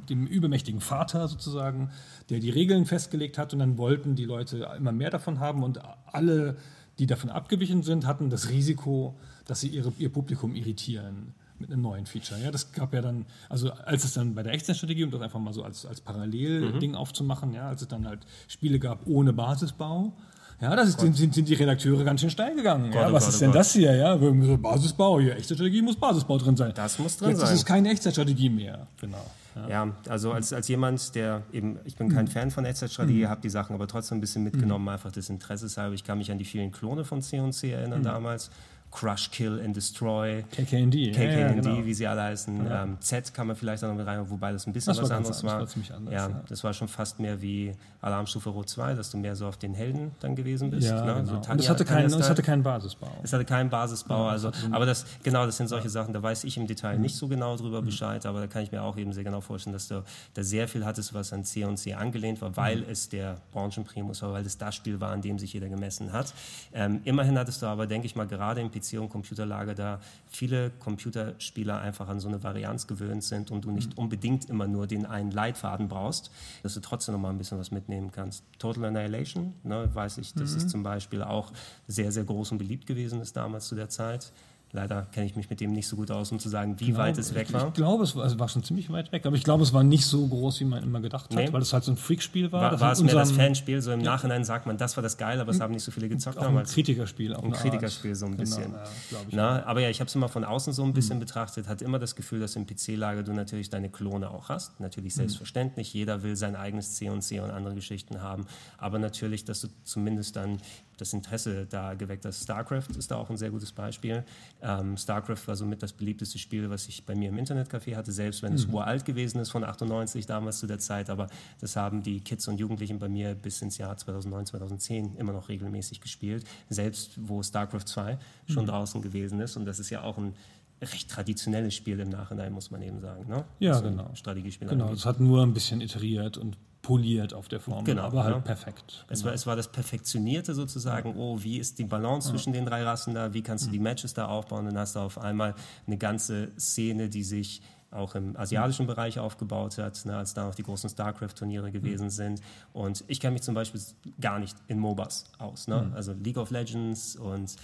dem übermächtigen Vater sozusagen, der die Regeln festgelegt hat und dann wollten die Leute immer mehr davon haben und alle die davon abgewichen sind, hatten das Risiko, dass sie ihre, ihr Publikum irritieren mit einem neuen Feature. Ja, das gab ja dann, also als es dann bei der Echtzeitstrategie, um das einfach mal so als, als Parallelding mhm. aufzumachen, ja, als es dann halt Spiele gab ohne Basisbau, Ja, das ist, sind, sind die Redakteure ganz schön steil gegangen. Gott, ja, oh was Gott, ist oh denn Gott. das hier? Ja, Basisbau, hier, echte Strategie muss Basisbau drin sein. Das muss drin Jetzt sein. ist es keine Echtzeitstrategie mehr. Genau. Ja. Ja, also als, als jemand, der eben, ich bin kein Fan von Echtzeitstrategie, habe die Sachen aber trotzdem ein bisschen mitgenommen, einfach des Interesses halber. Ich kann mich an die vielen Klone von C&C erinnern damals. Crush, Kill and Destroy. KKND. KKND, ja, ja, genau. wie sie alle heißen. Ähm, Z kann man vielleicht auch noch mit rein, wobei das ein bisschen Das was anderes war. war ziemlich anders, ja, ja. das war schon fast mehr wie Alarmstufe Rot 2, dass du mehr so auf den Helden dann gewesen bist. Ja, ne? genau. so und Tanja- es hatte, keinen, Tanja es hatte keinen Basisbau. Es hatte keinen Basisbau, Ja, also, aber das, genau, das sind solche Sachen, da weiß ich im Detail Mhm. nicht so genau drüber Bescheid, aber da kann ich mir auch eben sehr genau vorstellen, dass du da sehr viel hattest, was an C und C angelehnt war, weil Mhm. es der Branchenprimus war, weil es das Spiel war, an dem sich jeder gemessen hat. Ähm, immerhin hattest du aber, denke ich mal, gerade im PC- und Computerlager da viele Computerspieler einfach an so eine Varianz gewöhnt sind und du Mhm. nicht unbedingt immer nur den einen Leitfaden brauchst, dass du trotzdem noch mal ein bisschen was mitnehmen kannst. Total Annihilation, ne, weiß ich, das Mhm. ist zum Beispiel auch sehr, sehr groß und beliebt gewesen ist damals zu der Zeit. Leider kenne ich mich mit dem nicht so gut aus, um zu sagen, wie weit es weg war. Ich glaube, es war, es war schon ziemlich weit weg, aber ich glaube, es war nicht so groß, wie man immer gedacht hat, Nee. weil es halt so ein Freakspiel war. War, das war es mehr das Fanspiel? So im Nachhinein sagt man, das war das Geile, aber es haben nicht so viele gezockt Auch ein damals. Kritikerspiel. Auf Ein. Kritikerspiel so ein Genau, bisschen. ja, ich. Na, aber ja, ich habe es immer von außen so ein bisschen betrachtet, hatte immer das Gefühl, dass im PC-Lager du natürlich deine Klone auch hast. Natürlich selbstverständlich, jeder will sein eigenes C und C und andere Geschichten haben. Aber natürlich, dass du zumindest dann das Interesse da geweckt hast. StarCraft ist da auch ein sehr gutes Beispiel. Ähm, StarCraft war somit das beliebteste Spiel, was ich bei mir im Internetcafé hatte, selbst wenn es uralt gewesen ist von 98 damals zu der Zeit. Aber das haben die Kids und Jugendlichen bei mir bis ins Jahr 2009, 2010 immer noch regelmäßig gespielt. Selbst wo StarCraft 2 schon draußen gewesen ist. Und das ist ja auch ein recht traditionelles Spiel im Nachhinein, muss man eben sagen. Ne? Ja, Was so ein genau. Strategiespiel Genau, es hat nur ein bisschen iteriert und poliert auf der Formel, Genau, aber halt ja. perfekt. Es war, es war das Perfektionierte sozusagen. Oh, wie ist die Balance zwischen den drei Rassen da? Wie kannst du die Matches da aufbauen? Dann hast du auf einmal eine ganze Szene, die sich auch im asiatischen Bereich aufgebaut hat, ne, als da noch die großen StarCraft-Turniere gewesen sind. Und ich kenne mich zum Beispiel gar nicht in MOBAs aus. Ne? Also League of Legends und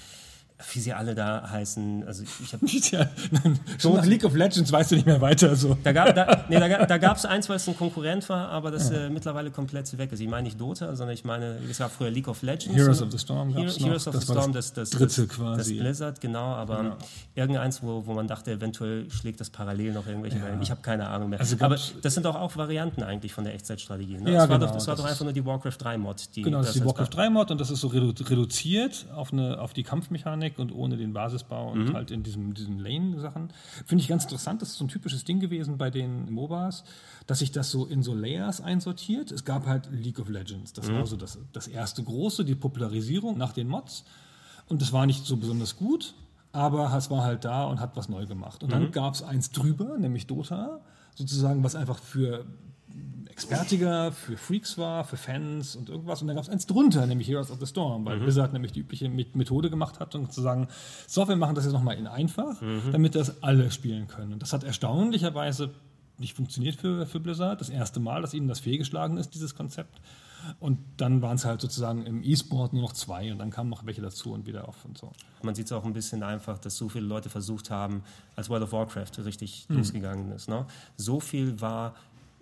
wie sie alle da heißen. Also ich habe Ja, schon nach League of Legends weißt du nicht mehr weiter. So. Da gab da, nee, da, da gab's eins, weil es ein Konkurrent war, aber das äh, mittlerweile komplett weg ist. Ich meine nicht Dota, sondern ich meine, es gab früher League of Legends. Heroes ne? of the Storm gab's noch. Heroes of Das the war Storm, das das, dritte das, quasi. Das Blizzard, genau, aber irgendeins, wo, wo man dachte, eventuell schlägt das parallel noch irgendwelche Wellen. Ich habe keine Ahnung mehr. Also aber das sind doch auch Varianten eigentlich von der Echtzeitstrategie. Ne? Ja, das war, genau, doch, das war doch einfach nur die Warcraft 3 Mod. Die Genau, das ist die Warcraft 3 Mod und das ist so redu reduziert auf, eine, auf die Kampfmechanik und ohne den Basisbau und halt in diesem, diesen Lane-Sachen. Finde ich ganz interessant, das ist so ein typisches Ding gewesen bei den MOBAs, dass sich das so in so Layers einsortiert. Es gab halt League of Legends, das war so das, das erste große, die Popularisierung nach den Mods und das war nicht so besonders gut, aber es war halt da und hat was neu gemacht. Und dann gab es eins drüber, nämlich Dota, sozusagen, was einfach für Expertiger, für Freaks war, für Fans und irgendwas. Und dann gab es eins drunter, nämlich Heroes of the Storm, weil Blizzard nämlich die übliche Met- Methode gemacht hat und zu sagen, so, wir machen das jetzt nochmal in einfach, damit das alle spielen können. Und das hat erstaunlicherweise nicht funktioniert für, für Blizzard. Das erste Mal, dass ihnen das fehlgeschlagen ist, dieses Konzept. Und dann waren es halt sozusagen im E-Sport nur noch zwei und dann kamen noch welche dazu und wieder auf und so. Man sieht es auch ein bisschen einfach, dass so viele Leute versucht haben, als World of Warcraft richtig Hm. losgegangen ist. Ne? So viel war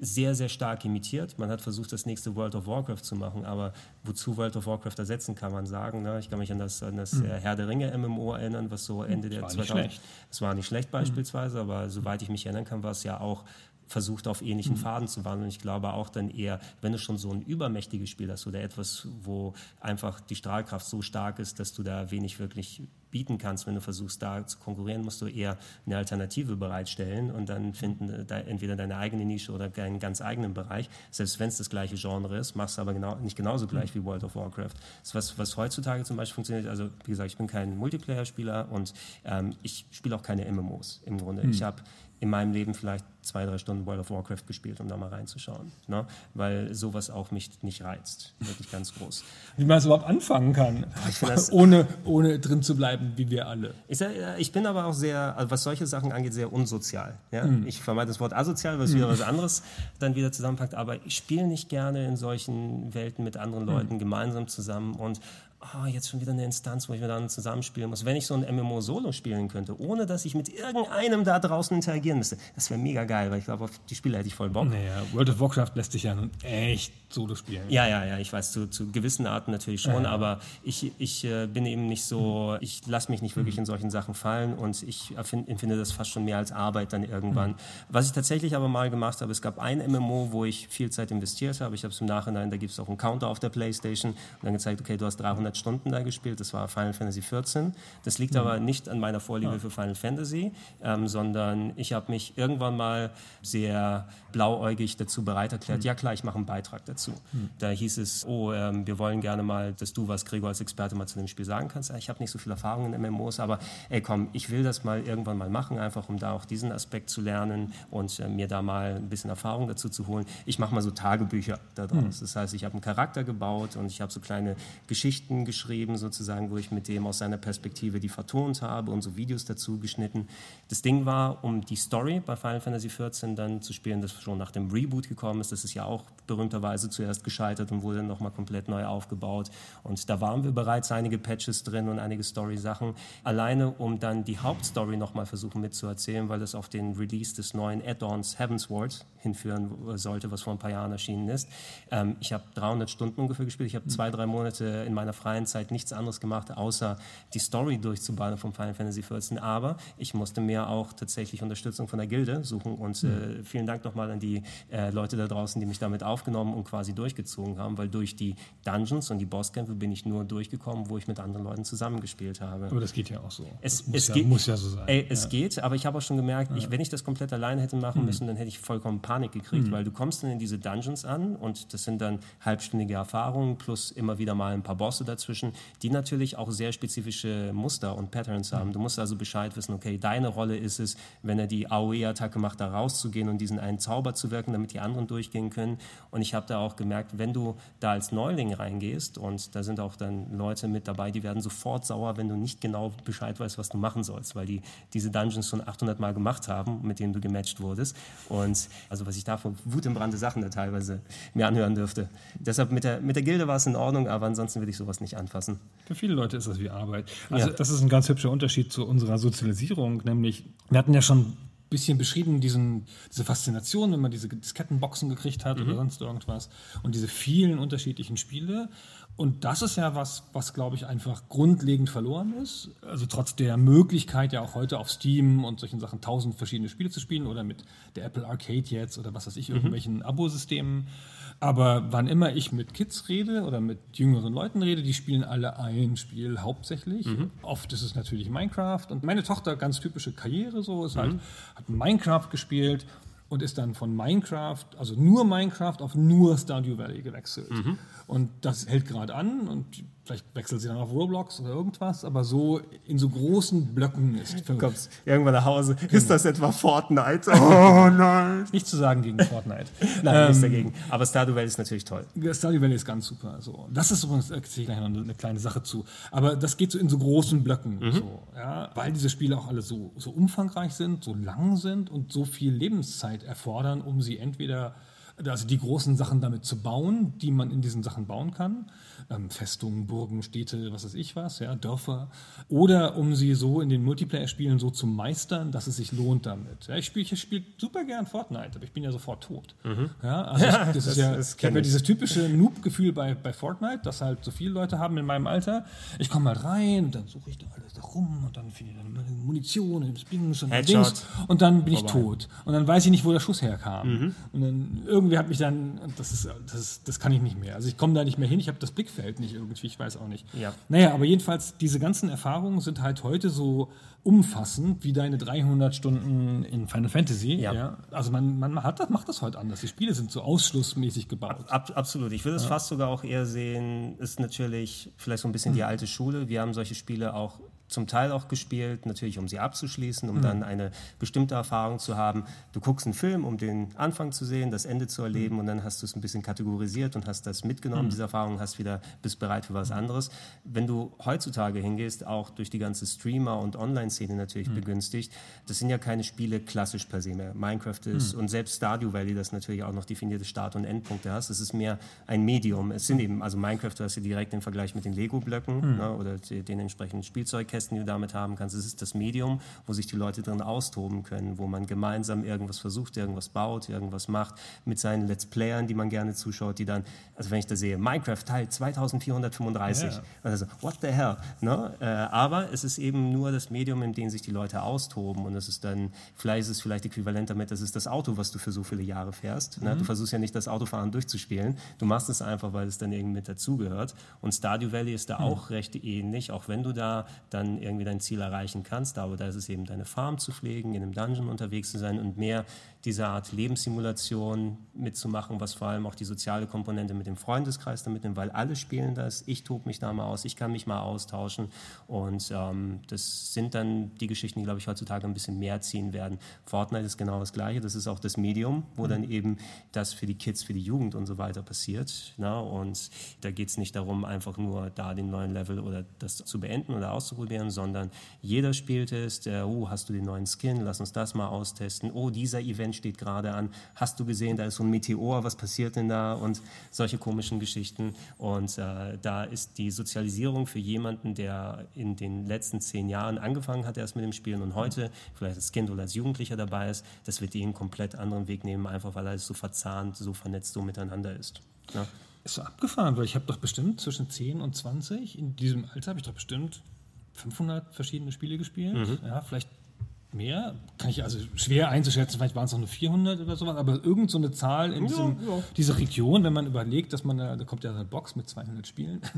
sehr, sehr stark imitiert. Man hat versucht, das nächste World of Warcraft zu machen, aber wozu World of Warcraft ersetzen, kann man sagen. Ne? Ich kann mich an das, an das äh, Herr der Ringe MMO erinnern, was so Ende der Hm. war nicht 2000 schlecht. Es war nicht schlecht beispielsweise, aber soweit ich mich erinnern kann, war es ja auch versucht auf ähnlichen Faden zu wandeln. Ich glaube auch dann eher, wenn du schon so ein übermächtiges Spiel hast oder etwas, wo einfach die Strahlkraft so stark ist, dass du da wenig wirklich bieten kannst, wenn du versuchst, da zu konkurrieren, musst du eher eine Alternative bereitstellen und dann finden äh, da entweder deine eigene Nische oder deinen ganz eigenen Bereich. Selbst wenn es das gleiche Genre ist, machst du aber genau, nicht genauso gleich wie World of Warcraft. Das ist was, was heutzutage zum Beispiel funktioniert. Also wie gesagt, ich bin kein Multiplayer-Spieler und ähm, ich spiele auch keine MMOs im Grunde. Ich habe in meinem Leben vielleicht zwei, drei Stunden World of Warcraft gespielt, um da mal reinzuschauen. Ne? Weil sowas auch mich nicht reizt. Wirklich ganz groß. Wie man es überhaupt anfangen kann, das- ohne, ohne drin zu bleiben, wie wir alle. Ich, ich bin aber auch sehr, also was solche Sachen angeht, sehr unsozial. Ja? Hm. Ich vermeide das Wort asozial, weil es wieder was anderes dann wieder zusammenpackt. Aber ich spiele nicht gerne in solchen Welten mit Hm. anderen Leuten gemeinsam zusammen und oh, jetzt schon wieder eine Instanz, wo ich mit anderen zusammenspielen muss. Wenn ich so ein MMO Solo spielen könnte, ohne dass ich mit irgendeinem da draußen interagieren müsste, das wäre mega geil, weil ich glaube, auf die Spiele hätte ich voll Bock. Naja, World of Warcraft lässt sich ja nun echt Solo spielen. Ja, ja, ja, ich weiß, zu, zu gewissen Arten natürlich schon, Ja. aber ich, ich äh, bin eben nicht so, ich lasse mich nicht wirklich in solchen Sachen fallen und ich erfind, empfinde das fast schon mehr als Arbeit dann irgendwann. Was ich tatsächlich aber mal gemacht habe, es gab ein MMO, wo ich viel Zeit investiert habe. Ich habe es im Nachhinein, da gibt es auch einen Counter auf der Playstation und dann gezeigt, okay, du hast 300 Stunden da gespielt, das war Final Fantasy 14. Das liegt aber nicht an meiner Vorliebe für Final Fantasy, ähm, sondern ich habe mich irgendwann mal sehr blauäugig dazu bereit erklärt, ja klar, ich mache einen Beitrag dazu. Da hieß es, oh, ähm, wir wollen gerne mal, dass du was, Gregor, als Experte mal zu dem Spiel sagen kannst. Ich habe nicht so viel Erfahrung in MMOs, aber ey komm, ich will das mal irgendwann mal machen, einfach um da auch diesen Aspekt zu lernen und äh, mir da mal ein bisschen Erfahrung dazu zu holen. Ich mache mal so Tagebücher daraus. Das heißt, ich habe einen Charakter gebaut und ich habe so kleine Geschichten geschrieben, sozusagen, wo ich mit dem aus seiner Perspektive die vertont habe und so Videos dazu geschnitten. Das Ding war, um die Story bei Final Fantasy XIV dann zu spielen, das schon nach dem Reboot gekommen ist. Das ist ja auch berühmterweise zuerst gescheitert und wurde dann nochmal komplett neu aufgebaut. Und da waren wir bereits einige Patches drin und einige Story-Sachen. Alleine, um dann die Hauptstory nochmal versuchen mitzuerzählen, weil das auf den Release des neuen Add-ons Heavensward hinführen sollte, was vor ein paar Jahren erschienen ist. Ähm, ich habe 300 Stunden ungefähr gespielt. Ich habe zwei, drei Monate in meiner freien Zeit nichts anderes gemacht, außer die Story durchzuballern von Final Fantasy XIV. Aber ich musste mir auch tatsächlich Unterstützung von der Gilde suchen. Und äh, vielen Dank nochmal an die äh, Leute da draußen, die mich damit aufgenommen und quasi durchgezogen haben, weil durch die Dungeons und die Bosskämpfe bin ich nur durchgekommen, wo ich mit anderen Leuten zusammengespielt habe. Aber das geht ja auch so. Es, muss, es ja, geht, muss ja so sein. Ey, es geht, aber ich habe auch schon gemerkt, ich, wenn ich das komplett alleine hätte machen Hm. müssen, dann hätte ich vollkommen Panik gekriegt, weil du kommst dann in diese Dungeons an und das sind dann halbstündige Erfahrungen plus immer wieder mal ein paar Bosse dazwischen, die natürlich auch sehr spezifische Muster und Patterns haben. Du musst also Bescheid wissen, okay, deine Rolle ist es, wenn er die AOE-Attacke macht, da rauszugehen und diesen einen Zauber zu wirken, damit die anderen durchgehen können. Und ich habe da auch gemerkt, wenn du da als Neuling reingehst und da sind auch dann Leute mit dabei, die werden sofort sauer, wenn du nicht genau Bescheid weißt, was du machen sollst, weil die diese Dungeons schon 800 Mal gemacht haben, mit denen du gematcht wurdest. Und also was ich da für wutentbrannte Sachen da teilweise mir anhören dürfte. Deshalb mit der, mit der Gilde war es in Ordnung, aber ansonsten will ich sowas nicht anfassen. Für viele Leute ist das wie Arbeit. Also Ja. das ist ein ganz hübscher Unterschied zu unserer Sozialisierung, nämlich wir hatten ja schon bisschen beschrieben, diesen, diese Faszination, wenn man diese Diskettenboxen gekriegt hat oder sonst irgendwas und diese vielen unterschiedlichen Spiele. Und das ist ja was, was glaube ich einfach grundlegend verloren ist. Also trotz der Möglichkeit ja auch heute auf Steam und solchen Sachen tausend verschiedene Spiele zu spielen oder mit der Apple Arcade jetzt oder was weiß ich, irgendwelchen Abo-Systemen. Aber wann immer ich mit Kids rede oder mit jüngeren Leuten rede, die spielen alle ein Spiel hauptsächlich. Oft ist es natürlich Minecraft. Und meine Tochter, ganz typische Karriere so, ist halt, hat Minecraft gespielt und ist dann von Minecraft, also nur Minecraft, auf nur Stardew Valley gewechselt. Und das hält gerade an und vielleicht wechselt sie dann auf Roblox oder irgendwas, aber so in so großen Blöcken ist. Du kommst irgendwann nach Hause. Ist das etwa Fortnite? Oh nein! Nicht zu sagen gegen Fortnite. Nein, nichts dagegen. Aber Stardew Valley ist natürlich toll. Stardew Valley ist ganz super. So. Das ist übrigens, da ich gleich noch eine, eine kleine Sache zu. Aber das geht so in so großen Blöcken. So, ja, weil diese Spiele auch alle so, so umfangreich sind, so lang sind und so viel Lebenszeit erfordern, um sie entweder, also die großen Sachen damit zu bauen, die man in diesen Sachen bauen kann. Ähm, Festungen, Burgen, Städte, was weiß ich was, ja, Dörfer. Oder um sie so in den Multiplayer-Spielen so zu meistern, dass es sich lohnt damit. Ja, ich spiele ich spiel super gern Fortnite, aber ich bin ja sofort tot. Ja, also ich, das, Das- ist ja, das ich ja ich. dieses typische Noob-Gefühl bei, bei Fortnite, das halt so viele Leute haben in meinem Alter. Ich komme halt rein und dann suche ich da alles da rum und dann finde ich dann meine Munition und das Dings und Headshot. Dings und dann bin ich tot. Und dann weiß ich nicht, wo der Schuss herkam. Mhm. Und dann irgendwie hat mich dann, das ist, das, das kann ich nicht mehr. Also ich komme da nicht mehr hin, ich habe das Blickfeld nicht irgendwie, ich weiß auch nicht. Ja. Naja, aber jedenfalls, diese ganzen Erfahrungen sind halt heute so umfassend wie deine 300 Stunden in Final Fantasy. Ja. Also man, man hat das, macht das heute anders. Die Spiele sind so ausschlussmäßig gebaut. Ab, absolut. Ich würde es fast sogar auch eher sehen, ist natürlich vielleicht so ein bisschen die alte Schule. Wir haben solche Spiele auch zum Teil auch gespielt, natürlich um sie abzuschließen, um dann eine bestimmte Erfahrung zu haben. Du guckst einen Film, um den Anfang zu sehen, das Ende zu erleben und dann hast du es ein bisschen kategorisiert und hast das mitgenommen, diese Erfahrung, hast wieder, bist bereit für was anderes. Wenn du heutzutage hingehst, auch durch die ganze Streamer- und Online-Szene natürlich begünstigt, das sind ja keine Spiele klassisch per se mehr. Minecraft ist und selbst Stardew Valley, das natürlich auch noch definierte Start- und Endpunkte hast, es ist mehr ein Medium. Es sind eben, also Minecraft, du hast ja direkt den Vergleich mit den Lego-Blöcken ne, oder den entsprechenden Spielzeugkästen. Sandkästen, die du damit haben kannst. Es ist das Medium, wo sich die Leute drin austoben können, wo man gemeinsam irgendwas versucht, irgendwas baut, irgendwas macht, mit seinen Let's Playern, die man gerne zuschaut, die dann, also wenn ich da sehe, Minecraft Teil 2435, ja. also what the hell, ne? Äh, aber es ist eben nur das Medium, in dem sich die Leute austoben und es ist dann, vielleicht ist es vielleicht äquivalent damit, das ist das Auto, was du für so viele Jahre fährst. Ne? Mhm. Du versuchst ja nicht das Autofahren durchzuspielen, du machst es einfach, weil es dann irgendwie mit dazugehört und Stardew Valley ist da mhm. auch recht ähnlich, auch wenn du da dann irgendwie dein Ziel erreichen kannst, aber da ist es eben deine Farm zu pflegen, in einem Dungeon unterwegs zu sein und mehr diese Art Lebenssimulation mitzumachen, was vor allem auch die soziale Komponente mit dem Freundeskreis damit nimmt, weil alle spielen das, ich tobe mich da mal aus, ich kann mich mal austauschen und ähm, das sind dann die Geschichten, die, glaube ich, heutzutage ein bisschen mehr ziehen werden. Fortnite ist genau das Gleiche, das ist auch das Medium, wo mhm. dann eben das für die Kids, für die Jugend und so weiter passiert. Na? Ne? Und da geht es nicht darum, einfach nur da den neuen Level oder das zu beenden oder auszuprobieren, sondern jeder spielt es, oh, hast du den neuen Skin, lass uns das mal austesten, oh, dieser Event steht gerade an, hast du gesehen, da ist so ein Meteor, was passiert denn da und solche komischen Geschichten. Und äh, da ist die Sozialisierung für jemanden, der in den letzten zehn Jahren angefangen hat erst mit dem Spielen und heute vielleicht als Kind oder als Jugendlicher dabei ist, das wird ihn einen komplett anderen Weg nehmen, einfach weil alles so verzahnt, so vernetzt, so miteinander ist. Ja. Ist so abgefahren, weil ich habe doch bestimmt zwischen 10 und 20, in diesem Alter habe ich doch bestimmt 500 verschiedene Spiele gespielt. Mhm. Ja, vielleicht mehr, kann ich also schwer einzuschätzen, vielleicht waren es noch nur 400 oder sowas, aber irgend so eine Zahl in diesem, ja, ja. dieser Region, wenn man überlegt, dass man, da kommt ja eine Box mit 200 Spielen.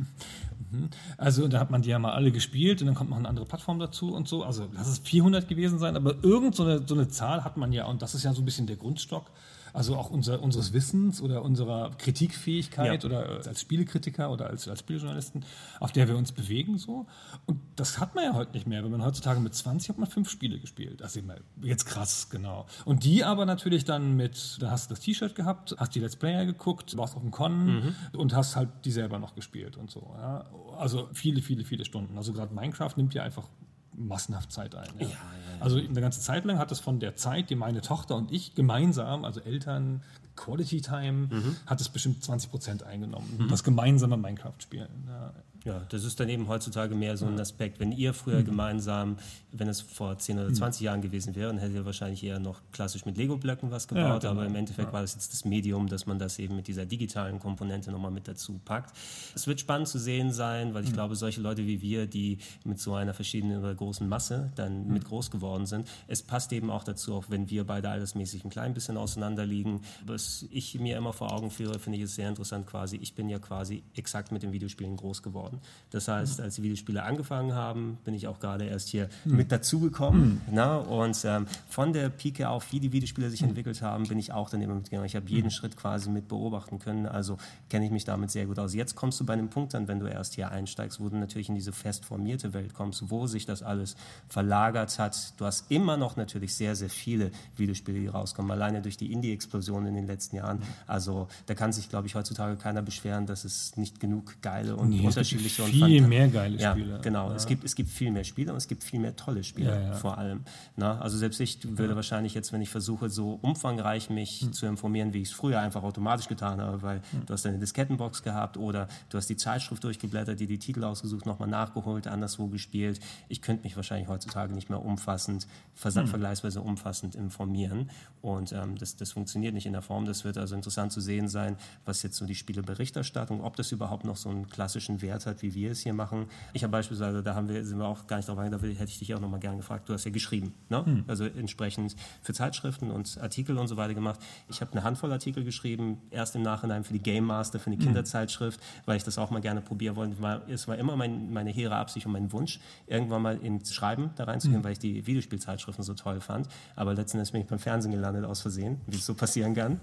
Mhm. also da hat man die ja mal alle gespielt und dann kommt noch eine andere Plattform dazu und so. Also lass es 400 gewesen sein, aber irgend so eine, so eine Zahl hat man ja und das ist ja so ein bisschen der Grundstock also auch unser, unseres Wissens oder unserer Kritikfähigkeit ja. oder als Spielekritiker oder als, als Spielejournalisten, auf der wir uns bewegen so. Und das hat man ja heute nicht mehr. Wenn man heutzutage mit 20 hat man fünf Spiele gespielt. Also jetzt krass, genau. Und die aber natürlich dann mit, da hast du das T-Shirt gehabt, hast die Let's Player geguckt, warst auf dem Con mhm. und hast halt die selber noch gespielt und so. Ja. Also viele, viele, viele Stunden. Also gerade Minecraft nimmt ja einfach massenhaft Zeit ein. Ja. Ja, ja, also eine ganze Zeit lang hat es von der Zeit, die meine Tochter und ich gemeinsam, also Eltern, Quality Time, mhm. hat es bestimmt 20 Prozent eingenommen. Mhm. Das gemeinsame Minecraft-Spielen. Ja, das ist dann eben heutzutage mehr so ein Aspekt. Wenn ihr früher mhm. gemeinsam, wenn es vor 10 oder 20 mhm. Jahren gewesen wäre, dann hättet ihr wahrscheinlich eher noch klassisch mit Lego-Blöcken was gebaut, ja, genau. aber im Endeffekt ja. war das jetzt das Medium, dass man das eben mit dieser digitalen Komponente nochmal mit dazu packt. Es wird spannend zu sehen sein, weil ich mhm. glaube, solche Leute wie wir, die mit so einer verschiedenen oder großen Masse dann mhm. mit groß geworden sind, es passt eben auch dazu, auch wenn wir beide altersmäßig ein klein bisschen auseinander liegen. Was ich mir immer vor Augen führe, finde ich es sehr interessant quasi. Ich bin ja quasi exakt mit den Videospielen groß geworden geworden. Das heißt, als die Videospiele angefangen haben, bin ich auch gerade erst hier mhm. mit dazugekommen. Mhm. Und ähm, von der Pike auf, wie die Videospiele sich mhm. entwickelt haben, bin ich auch dann immer mitgegangen. Ich habe jeden hm. Schritt quasi mit beobachten können. Also kenne ich mich damit sehr gut aus. Jetzt kommst du bei einem Punkt dann, wenn du erst hier einsteigst, wo du natürlich in diese fest formierte Welt kommst, wo sich das alles verlagert hat. Du hast immer noch natürlich sehr, sehr viele Videospiele, die rauskommen, alleine durch die Indie-Explosion in den letzten Jahren. Hm. Also da kann sich, glaube ich, heutzutage keiner beschweren, dass es nicht genug geile und nee, unterschiedliche natürlich schon viel mehr geile Spiele. Ja, genau. Ja. Es, gibt, es gibt viel mehr Spiele und es gibt viel mehr tolle Spiele ja, vor allem. Na, also selbst ich würde wahrscheinlich jetzt, wenn ich versuche, so umfangreich mich hm. zu informieren, wie ich es früher einfach automatisch getan habe, weil hm. du hast eine Diskettenbox gehabt oder du hast die Zeitschrift durchgeblättert, die die Titel ausgesucht, nochmal nachgeholt, anderswo gespielt. Ich könnte mich wahrscheinlich heutzutage nicht mehr umfassend, hm. vergleichsweise umfassend informieren und ähm, das, das funktioniert nicht in der Form. Das wird also interessant zu sehen sein, was jetzt so die Spieleberichterstattung, ob das überhaupt noch so einen klassischen Wert hat, hat, wie wir es hier machen. Ich habe beispielsweise, da haben wir, sind wir auch gar nicht drauf eingegangen, da hätte ich dich auch nochmal gerne gefragt, du hast ja geschrieben, ne? Hm. also entsprechend für Zeitschriften und Artikel und so weiter gemacht. Ich habe eine Handvoll Artikel geschrieben, erst im Nachhinein für die Game Master, für eine hm. Kinderzeitschrift, weil ich das auch mal gerne probieren wollte. Es war immer mein, meine hehre Absicht und mein Wunsch, irgendwann mal ins Schreiben da reinzugehen, hm. weil ich die Videospielzeitschriften so toll fand. Aber letzten Endes bin ich beim Fernsehen gelandet aus Versehen, wie es so passieren kann.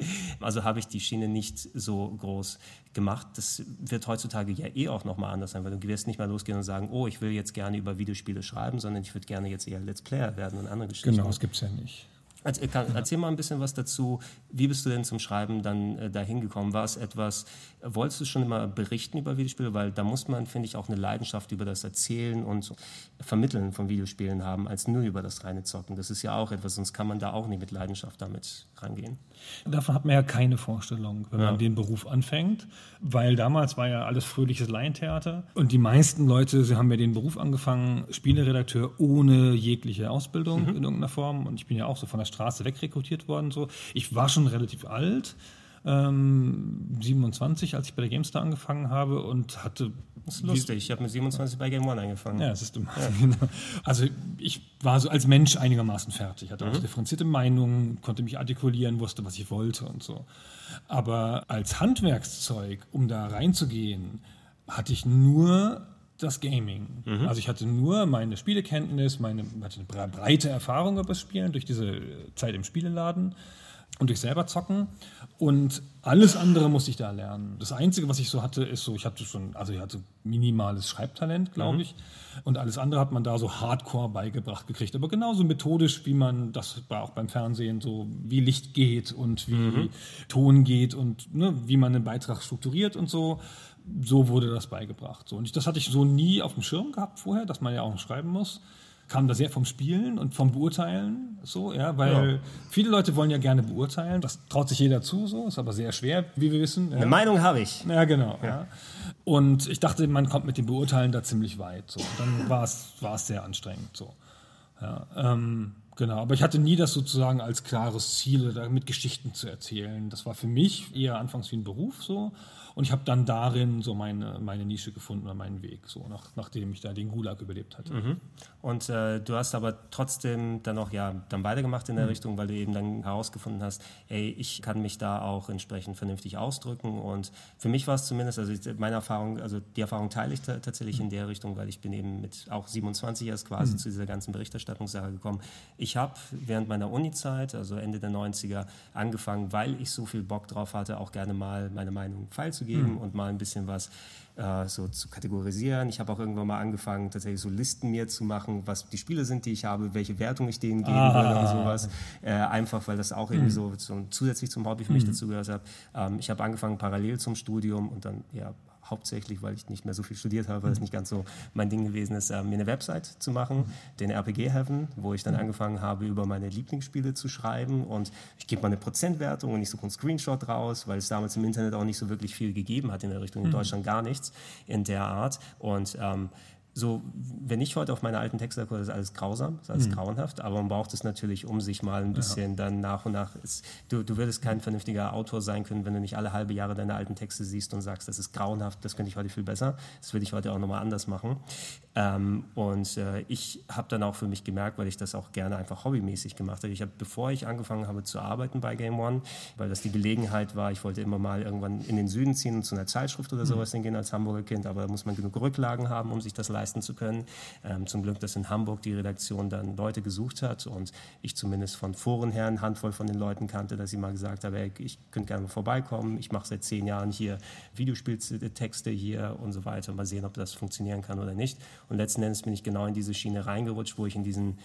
Also habe ich die Schiene nicht so groß gemacht. Das wird heutzutage ja eh auch nochmal anders sein, weil du wirst nicht mal losgehen und sagen, oh, ich will jetzt gerne über Videospiele schreiben, sondern ich würde gerne jetzt eher Let's Player werden und andere Geschichten. Genau, das gibt es ja nicht. Erzähl, erzähl mal ein bisschen was dazu. Wie bist du denn zum Schreiben dann äh, dahin gekommen? War es etwas, wolltest du schon immer berichten über Videospiele? Weil da muss man, finde ich, auch eine Leidenschaft über das Erzählen und Vermitteln von Videospielen haben, als nur über das reine Zocken. Das ist ja auch etwas, sonst kann man da auch nicht mit Leidenschaft damit rangehen. Davon hat man ja keine Vorstellung, wenn ja. man den Beruf anfängt, weil damals war ja alles fröhliches Laientheater und die meisten Leute, sie haben ja den Beruf angefangen, Spieleredakteur ohne jegliche Ausbildung mhm. in irgendeiner Form und ich bin ja auch so von der Straße wegrekrutiert worden. So. Ich war schon relativ alt, ähm, 27, als ich bei der GameStar angefangen habe und hatte. Das ist lustig, ich habe mit 27 bei Game One angefangen. Ja, das ist immer. Ja. Genau. Also ich war so als Mensch einigermaßen fertig, hatte mhm. auch differenzierte Meinungen, konnte mich artikulieren, wusste, was ich wollte und so. Aber als Handwerkszeug, um da reinzugehen, hatte ich nur das Gaming. Mhm. Also ich hatte nur meine Spielekenntnis, meine hatte eine breite Erfahrung über das Spielen durch diese Zeit im Spieleladen und durch selber zocken und alles andere musste ich da lernen. Das einzige, was ich so hatte, ist so, ich hatte schon, also ich hatte minimales Schreibtalent, glaube mhm. ich, und alles andere hat man da so Hardcore beigebracht gekriegt, aber genauso methodisch, wie man das auch beim Fernsehen so, wie Licht geht und wie mhm. Ton geht und ne, wie man einen Beitrag strukturiert und so so wurde das beigebracht. So. Und das hatte ich so nie auf dem Schirm gehabt vorher, dass man ja auch schreiben muss. Kam da sehr vom Spielen und vom Beurteilen, so, ja, weil ja. viele Leute wollen ja gerne beurteilen. Das traut sich jeder zu, so, ist aber sehr schwer, wie wir wissen. Ja. Eine Meinung habe ich. Ja, genau. Ja. ja. Und ich dachte, man kommt mit dem Beurteilen da ziemlich weit. So. Und dann war es, war es sehr anstrengend. So. Ja, ähm, Genau, aber ich hatte nie das sozusagen als klares Ziel, damit Geschichten zu erzählen. Das war für mich eher anfangs wie ein Beruf so. Und ich habe dann darin so meine, meine Nische gefunden oder meinen Weg, so nach, nachdem ich da den Gulag überlebt hatte. Mhm. Und äh, du hast aber trotzdem dann auch ja dann weitergemacht in der mhm. Richtung, weil du eben dann herausgefunden hast, ey, ich kann mich da auch entsprechend vernünftig ausdrücken. Und für mich war es zumindest, also meine Erfahrung, also die Erfahrung teile ich tatsächlich mhm. in der Richtung, weil ich bin eben mit auch 27 erst quasi mhm. zu dieser ganzen Berichterstattungssache gekommen. Ich habe während meiner Uni-Zeit, also Ende der 90er, angefangen, weil ich so viel Bock drauf hatte, auch gerne mal meine Meinung feilzugeben geben mhm. und mal ein bisschen was äh, so zu kategorisieren. Ich habe auch irgendwann mal angefangen, tatsächlich so Listen mir zu machen, was die Spiele sind, die ich habe, welche Wertung ich denen geben ah. würde und sowas. Äh, einfach, weil das auch irgendwie mhm. so, so zusätzlich zum Hobby für mich mhm. dazu gehört hat. Ähm, ich habe angefangen parallel zum Studium und dann ja, hauptsächlich, weil ich nicht mehr so viel studiert habe, weil es mhm. nicht ganz so mein Ding gewesen ist, äh, mir eine Website zu machen, den RPG Heaven, wo ich dann mhm. angefangen habe, über meine Lieblingsspiele zu schreiben und ich gebe mal eine Prozentwertung und ich suche einen Screenshot raus, weil es damals im Internet auch nicht so wirklich viel gegeben hat in der Richtung, in mhm. Deutschland gar nichts in der Art und ähm, so, wenn ich heute auf meine alten Texte gucke, ist alles grausam, ist alles mhm. grauenhaft, aber man braucht es natürlich, um sich mal ein bisschen ja. dann nach und nach. Ist, du, du würdest kein vernünftiger Autor sein können, wenn du nicht alle halbe Jahre deine alten Texte siehst und sagst, das ist grauenhaft, das könnte ich heute viel besser, das würde ich heute auch nochmal anders machen. Ähm, und äh, ich habe dann auch für mich gemerkt, weil ich das auch gerne einfach hobbymäßig gemacht habe. Ich habe, bevor ich angefangen habe zu arbeiten bei Game One, weil das die Gelegenheit war, ich wollte immer mal irgendwann in den Süden ziehen und zu einer Zeitschrift oder mhm. sowas mhm. hingehen als Hamburger Kind, aber da muss man genug Rücklagen haben, um sich das leisten zu können. Ähm, zum Glück, dass in Hamburg die Redaktion dann Leute gesucht hat und ich zumindest von Foren her eine Handvoll von den Leuten kannte, dass sie mal gesagt haben, hey, ich könnte gerne vorbeikommen, ich mache seit zehn Jahren hier Videospieltexte hier und so weiter, mal sehen, ob das funktionieren kann oder nicht. Und letzten Endes bin ich genau in diese Schiene reingerutscht, wo ich in diesen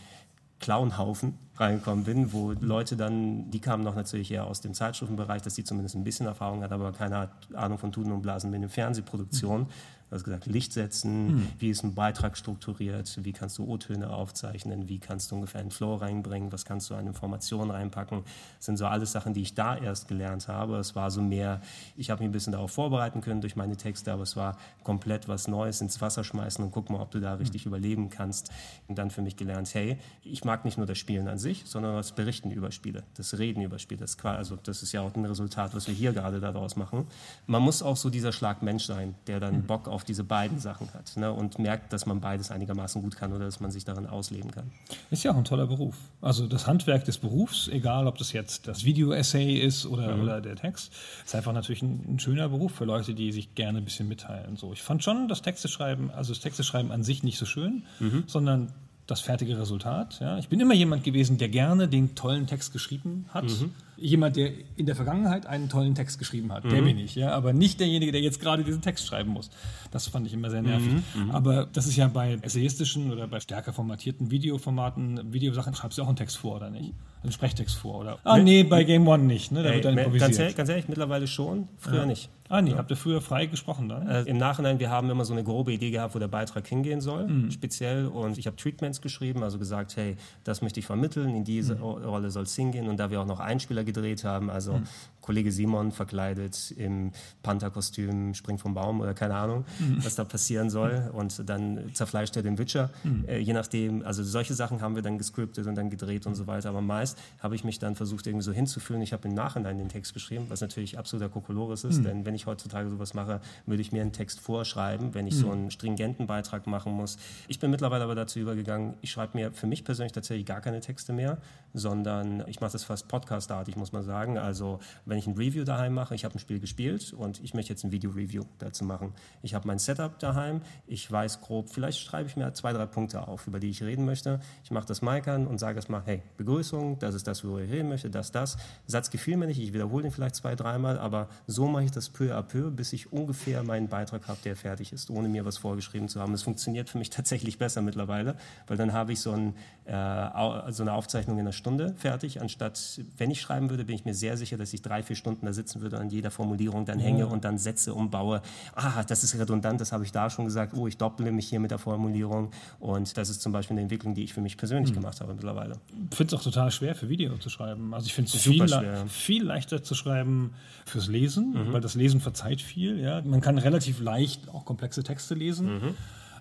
Clownhaufen reingekommen bin, wo Leute dann, die kamen noch natürlich eher aus dem Zeitschriftenbereich, dass die zumindest ein bisschen Erfahrung hat, aber keine Ahnung von Tuten und Blasen mit der Fernsehproduktion. Hast gesagt, Licht setzen, hm. wie ist ein Beitrag strukturiert, wie kannst du O-Töne aufzeichnen, wie kannst du ungefähr einen Flow reinbringen, was kannst du an Informationen reinpacken. Das sind so alles Sachen, die ich da erst gelernt habe. Es war so mehr, ich habe mich ein bisschen darauf vorbereiten können durch meine Texte, aber es war komplett was Neues ins Wasser schmeißen und guck mal, ob du da richtig hm. überleben kannst. Und dann für mich gelernt, hey, ich mag nicht nur das Spielen an sich, sondern das Berichten über Spiele, das Reden über Spiele. Das, also das ist ja auch ein Resultat, was wir hier gerade daraus machen. Man muss auch so dieser Schlag Mensch sein, der dann hm. Bock auf diese beiden Sachen hat ne, und merkt, dass man beides einigermaßen gut kann oder dass man sich darin ausleben kann. Ist ja auch ein toller Beruf. Also das Handwerk des Berufs, egal ob das jetzt das Video-Essay ist oder, mhm. oder der Text, ist einfach natürlich ein, ein, schöner Beruf für Leute, die sich gerne ein bisschen mitteilen. So, ich fand schon das Texteschreiben, also das Texteschreiben an sich nicht so schön, mhm. sondern das fertige Resultat. Ja. Ich bin immer jemand gewesen, der gerne den tollen Text geschrieben hat. Mhm jemand, der in der Vergangenheit einen tollen Text geschrieben hat. Mhm. Der bin ich, ja, aber nicht derjenige, der jetzt gerade diesen Text schreiben muss. Das fand ich immer sehr nervig. Mhm. mhm. Aber das ist ja bei essayistischen oder bei stärker formatierten Videoformaten, Videosachen, schreibst du auch einen Text vor, oder nicht? Einen Sprechtext vor, oder? Ah, nee, bei Game One nicht, ne? Da Ey, wird dann improvisiert. Ganz ehrlich, ganz ehrlich, mittlerweile schon, früher ja. nicht. Ah, nee, ja. habt ihr früher frei gesprochen da? Äh, Im Nachhinein, wir haben immer so eine grobe Idee gehabt, wo der Beitrag hingehen soll, mhm. speziell. Und ich habe Treatments geschrieben, also gesagt, hey, das möchte ich vermitteln, in diese mhm. Rolle soll es hingehen. Und da wir auch noch Einspieler gedreht haben, also mhm. Kollege Simon verkleidet im Panther-Kostüm, springt vom Baum oder keine Ahnung, mhm. was da passieren soll. Und dann zerfleischt er den Witcher. Mhm. Äh, je nachdem, also solche Sachen haben wir dann gescriptet und dann gedreht und so weiter. Aber meist habe ich mich dann versucht, irgendwie so hinzufühlen. Ich habe im Nachhinein den Text geschrieben, was natürlich absoluter Kokolores ist, mhm. denn wenn ich heutzutage sowas mache, würde ich mir einen Text vorschreiben, wenn ich so einen stringenten Beitrag machen muss. Ich bin mittlerweile aber dazu übergegangen, ich schreibe mir für mich persönlich tatsächlich gar keine Texte mehr, sondern ich mache das fast podcastartig, muss man sagen. Also wenn ich ein Review daheim mache, ich habe ein Spiel gespielt und ich möchte jetzt ein Video-Review dazu machen. Ich habe mein Setup daheim, ich weiß grob, vielleicht schreibe ich mir zwei, drei Punkte auf, über die ich reden möchte. Ich mache das Mic an und sage erstmal, hey, Begrüßung, das ist das, worüber ich reden möchte, das, das. Satz gefiel mir nicht, ich wiederhole den vielleicht zwei, dreimal, aber so mache ich das peu à peu, bis ich ungefähr meinen Beitrag habe, der fertig ist, ohne mir was vorgeschrieben zu haben. Das funktioniert für mich tatsächlich besser mittlerweile, weil dann habe ich so, ein, äh, so eine Aufzeichnung in einer Stunde fertig, anstatt, wenn ich schreiben würde, bin ich mir sehr sicher, dass ich drei, vier Stunden da sitzen würde an jeder Formulierung dann hänge und dann Sätze umbaue. Ah, das ist redundant, das habe ich da schon gesagt. Oh, ich dopple mich hier mit der Formulierung. Und das ist zum Beispiel eine Entwicklung, die ich für mich persönlich mhm. gemacht habe mittlerweile. Ich finde es auch total schwer für Video zu schreiben. Also ich finde es viel, viel leichter zu schreiben fürs Lesen, mhm. weil das Lesen verzeiht viel. Ja? Man kann relativ leicht auch komplexe Texte lesen. Mhm.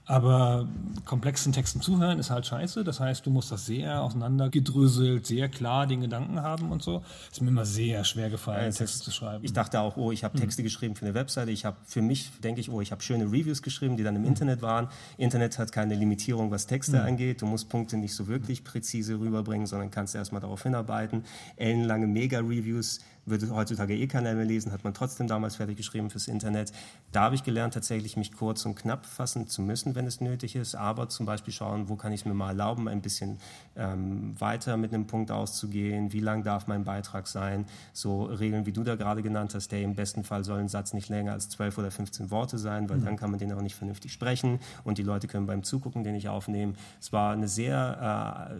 Aber komplexen Texten zuhören ist halt scheiße. Das heißt, du musst das sehr auseinandergedröselt, sehr klar den Gedanken haben und so. Ist mir immer sehr schwer gefallen, ja, Texte zu schreiben. Ich dachte auch, oh, ich habe Texte mhm. geschrieben für eine Webseite. Ich habe für mich, denke ich, oh, ich habe schöne Reviews geschrieben, die dann im mhm. Internet waren. Internet hat keine Limitierung, was Texte mhm. angeht. Du musst Punkte nicht so wirklich präzise rüberbringen, sondern kannst erstmal darauf hinarbeiten. Ellenlange Mega-Reviews würde heutzutage eh keiner mehr lesen, hat man trotzdem damals fertig geschrieben fürs Internet. Da habe ich gelernt, tatsächlich mich kurz und knapp fassen zu müssen, wenn es nötig ist, aber zum Beispiel schauen, wo kann ich es mir mal erlauben, ein bisschen ähm, weiter mit einem Punkt auszugehen, wie lang darf mein Beitrag sein, so Regeln, wie du da gerade genannt hast, der im besten Fall soll ein Satz nicht länger als 12 oder 15 Worte sein, weil mhm. dann kann man den auch nicht vernünftig sprechen und die Leute können beim Zugucken den nicht aufnehmen. Es war eine sehr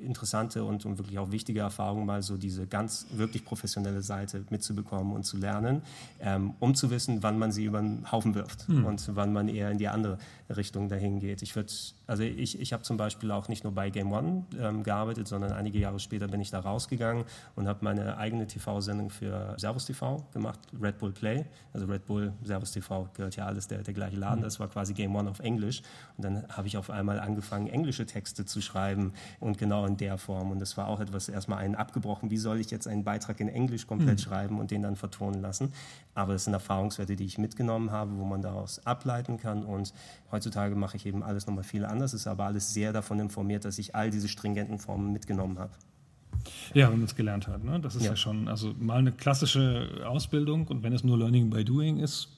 äh, interessante und, und wirklich auch wichtige Erfahrung, mal so diese ganz wirklich professionelle Sache Seite mitzubekommen und zu lernen, ähm, um zu wissen, wann man sie über den Haufen wirft mhm. und wann man eher in die andere Richtung dahin geht. Ich würde, also ich, ich habe zum Beispiel auch nicht nur bei Game One ähm, gearbeitet, sondern einige Jahre später bin ich da rausgegangen und habe meine eigene TV-Sendung für Servus TV gemacht, Red Bull Play. Also Red Bull, Servus TV gehört ja alles der, der gleiche Laden. Mhm. Das war quasi Game One auf Englisch. Und dann habe ich auf einmal angefangen, englische Texte zu schreiben und genau in der Form. Und das war auch etwas erstmal einen abgebrochen. Wie soll ich jetzt einen Beitrag in Englisch komplett komplett mhm. schreiben und den dann vertonen lassen. Aber es sind Erfahrungswerte, die ich mitgenommen habe, wo man daraus ableiten kann. Und heutzutage mache ich eben alles nochmal viel anders, ist aber alles sehr davon informiert, dass ich all diese stringenten Formen mitgenommen habe. Ja, wenn man es gelernt hat. Ne? Das ist ja. ja schon, also mal eine klassische Ausbildung und wenn es nur Learning by Doing ist,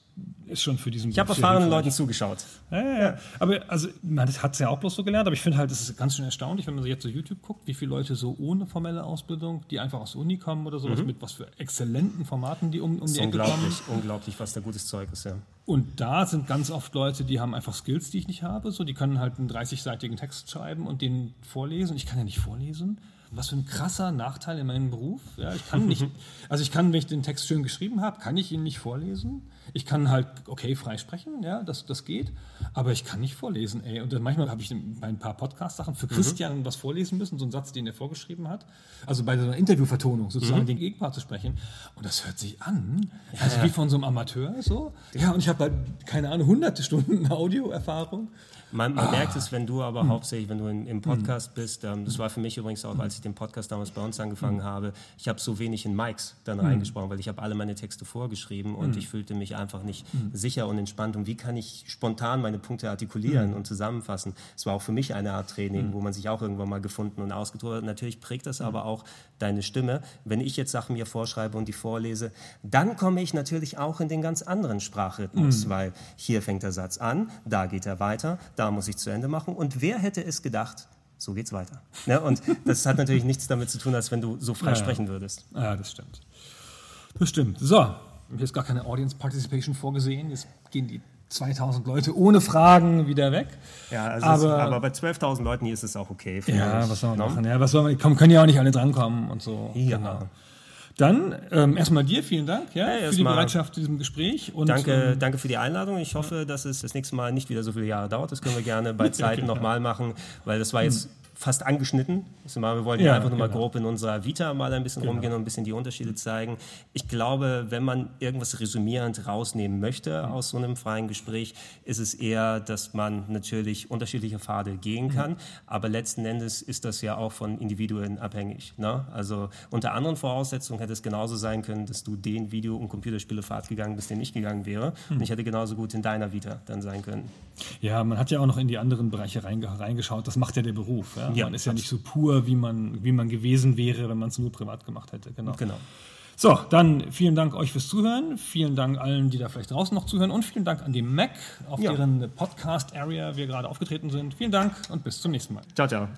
ist schon für diesen Ich habe erfahrenen Leuten zugeschaut. Ja, ja, ja. Aber also, man hat es ja auch bloß so gelernt, aber ich finde halt, es ist ganz schön erstaunlich, wenn man jetzt so YouTube guckt, wie viele Leute so ohne formelle Ausbildung, die einfach aus der Uni kommen oder sowas, mhm. mit was für exzellenten Formaten die um, um die Ecke unglaublich, kommen. Unglaublich, was da gutes Zeug ist, ja. Und da sind ganz oft Leute, die haben einfach Skills, die ich nicht habe. So, die können halt einen 30-seitigen Text schreiben und den vorlesen. Ich kann ja nicht vorlesen was für ein krasser Nachteil in meinem Beruf. Ja, ich kann nicht, also ich kann, wenn ich den Text schön geschrieben habe, kann ich ihn nicht vorlesen. Ich kann halt, okay, frei sprechen, ja, das, das geht, aber ich kann nicht vorlesen, ey. Und dann manchmal habe ich bei ein paar Podcast-Sachen für mhm. Christian mhm. was vorlesen müssen, so einen Satz, den er vorgeschrieben hat. Also bei so einer Interviewvertonung sozusagen mhm. den Gegenpart zu sprechen. Und das hört sich an, also ja. wie von so einem Amateur, so. Ja, und ich habe halt, keine Ahnung, hunderte Stunden Audioerfahrung. Man, man ah. merkt es, wenn du aber hm. hauptsächlich, wenn du in, im Podcast hm. bist, ähm, das war für mich übrigens auch, als ich den Podcast damals bei uns angefangen hm. habe, ich habe so wenig in Mics dann hm. reingesprochen, weil ich habe alle meine Texte vorgeschrieben und ich fühlte mich einfach nicht sicher und entspannt. Und wie kann ich spontan meine Punkte artikulieren und zusammenfassen? Es war auch für mich eine Art Training, wo man sich auch irgendwann mal gefunden und ausgetobt hat. Natürlich prägt das aber auch deine Stimme. Wenn ich jetzt Sachen mir vorschreibe und die vorlese, dann komme ich natürlich auch in den ganz anderen Sprachrhythmus, weil hier fängt der Satz an, da geht er weiter, da muss ich zu Ende machen. Und wer hätte es gedacht, so geht's weiter. Ne? Und das hat natürlich nichts damit zu tun, als wenn du so frei Ja. sprechen würdest. Ja, das stimmt. Das stimmt. So, hier ist gar keine Audience Participation vorgesehen. Jetzt gehen die 2000 Leute ohne Fragen wieder weg. Ja, also aber, es, aber bei 12.000 Leuten hier ist es auch okay. Ja, ich, was soll man ne? machen? Ja, was soll man, können ja auch nicht alle drankommen und so. Ja. Genau. Dann ähm, erstmal dir vielen Dank ja, Ja, für die Bereitschaft zu diesem Gespräch. Und, Danke, ähm, danke für die Einladung. Ich hoffe, dass es das nächste Mal nicht wieder so viele Jahre dauert. Das können wir gerne bei Zeiten genau. nochmal machen, weil das war jetzt fast angeschnitten. Wir wollten Ja, ja, einfach nur mal genau. grob in unserer Vita mal ein bisschen rumgehen und ein bisschen die Unterschiede zeigen. Ich glaube, wenn man irgendwas resümierend rausnehmen möchte aus so einem freien Gespräch, ist es eher, dass man natürlich unterschiedliche Pfade gehen kann. Aber letzten Endes ist das ja auch von Individuen abhängig. Ne? Also unter anderen Voraussetzungen hätte es genauso sein können, dass du den Video- und Computerspielepfad gegangen bist, den ich gegangen wäre. Und ich hätte genauso gut in deiner Vita dann sein können. ja, man hat ja auch noch in die anderen Bereiche reinge reingeschaut. Das macht ja der Beruf. Ja? Ja, man ist ja nicht so pur, wie man, wie man gewesen wäre, wenn man es nur privat gemacht hätte. Genau. Genau. So, dann vielen Dank euch fürs Zuhören. Vielen Dank allen, die da vielleicht draußen noch zuhören. Und vielen Dank an die Mac, auf Ja. deren Podcast-Area wir gerade aufgetreten sind. Vielen Dank und bis zum nächsten Mal. Ciao, ciao.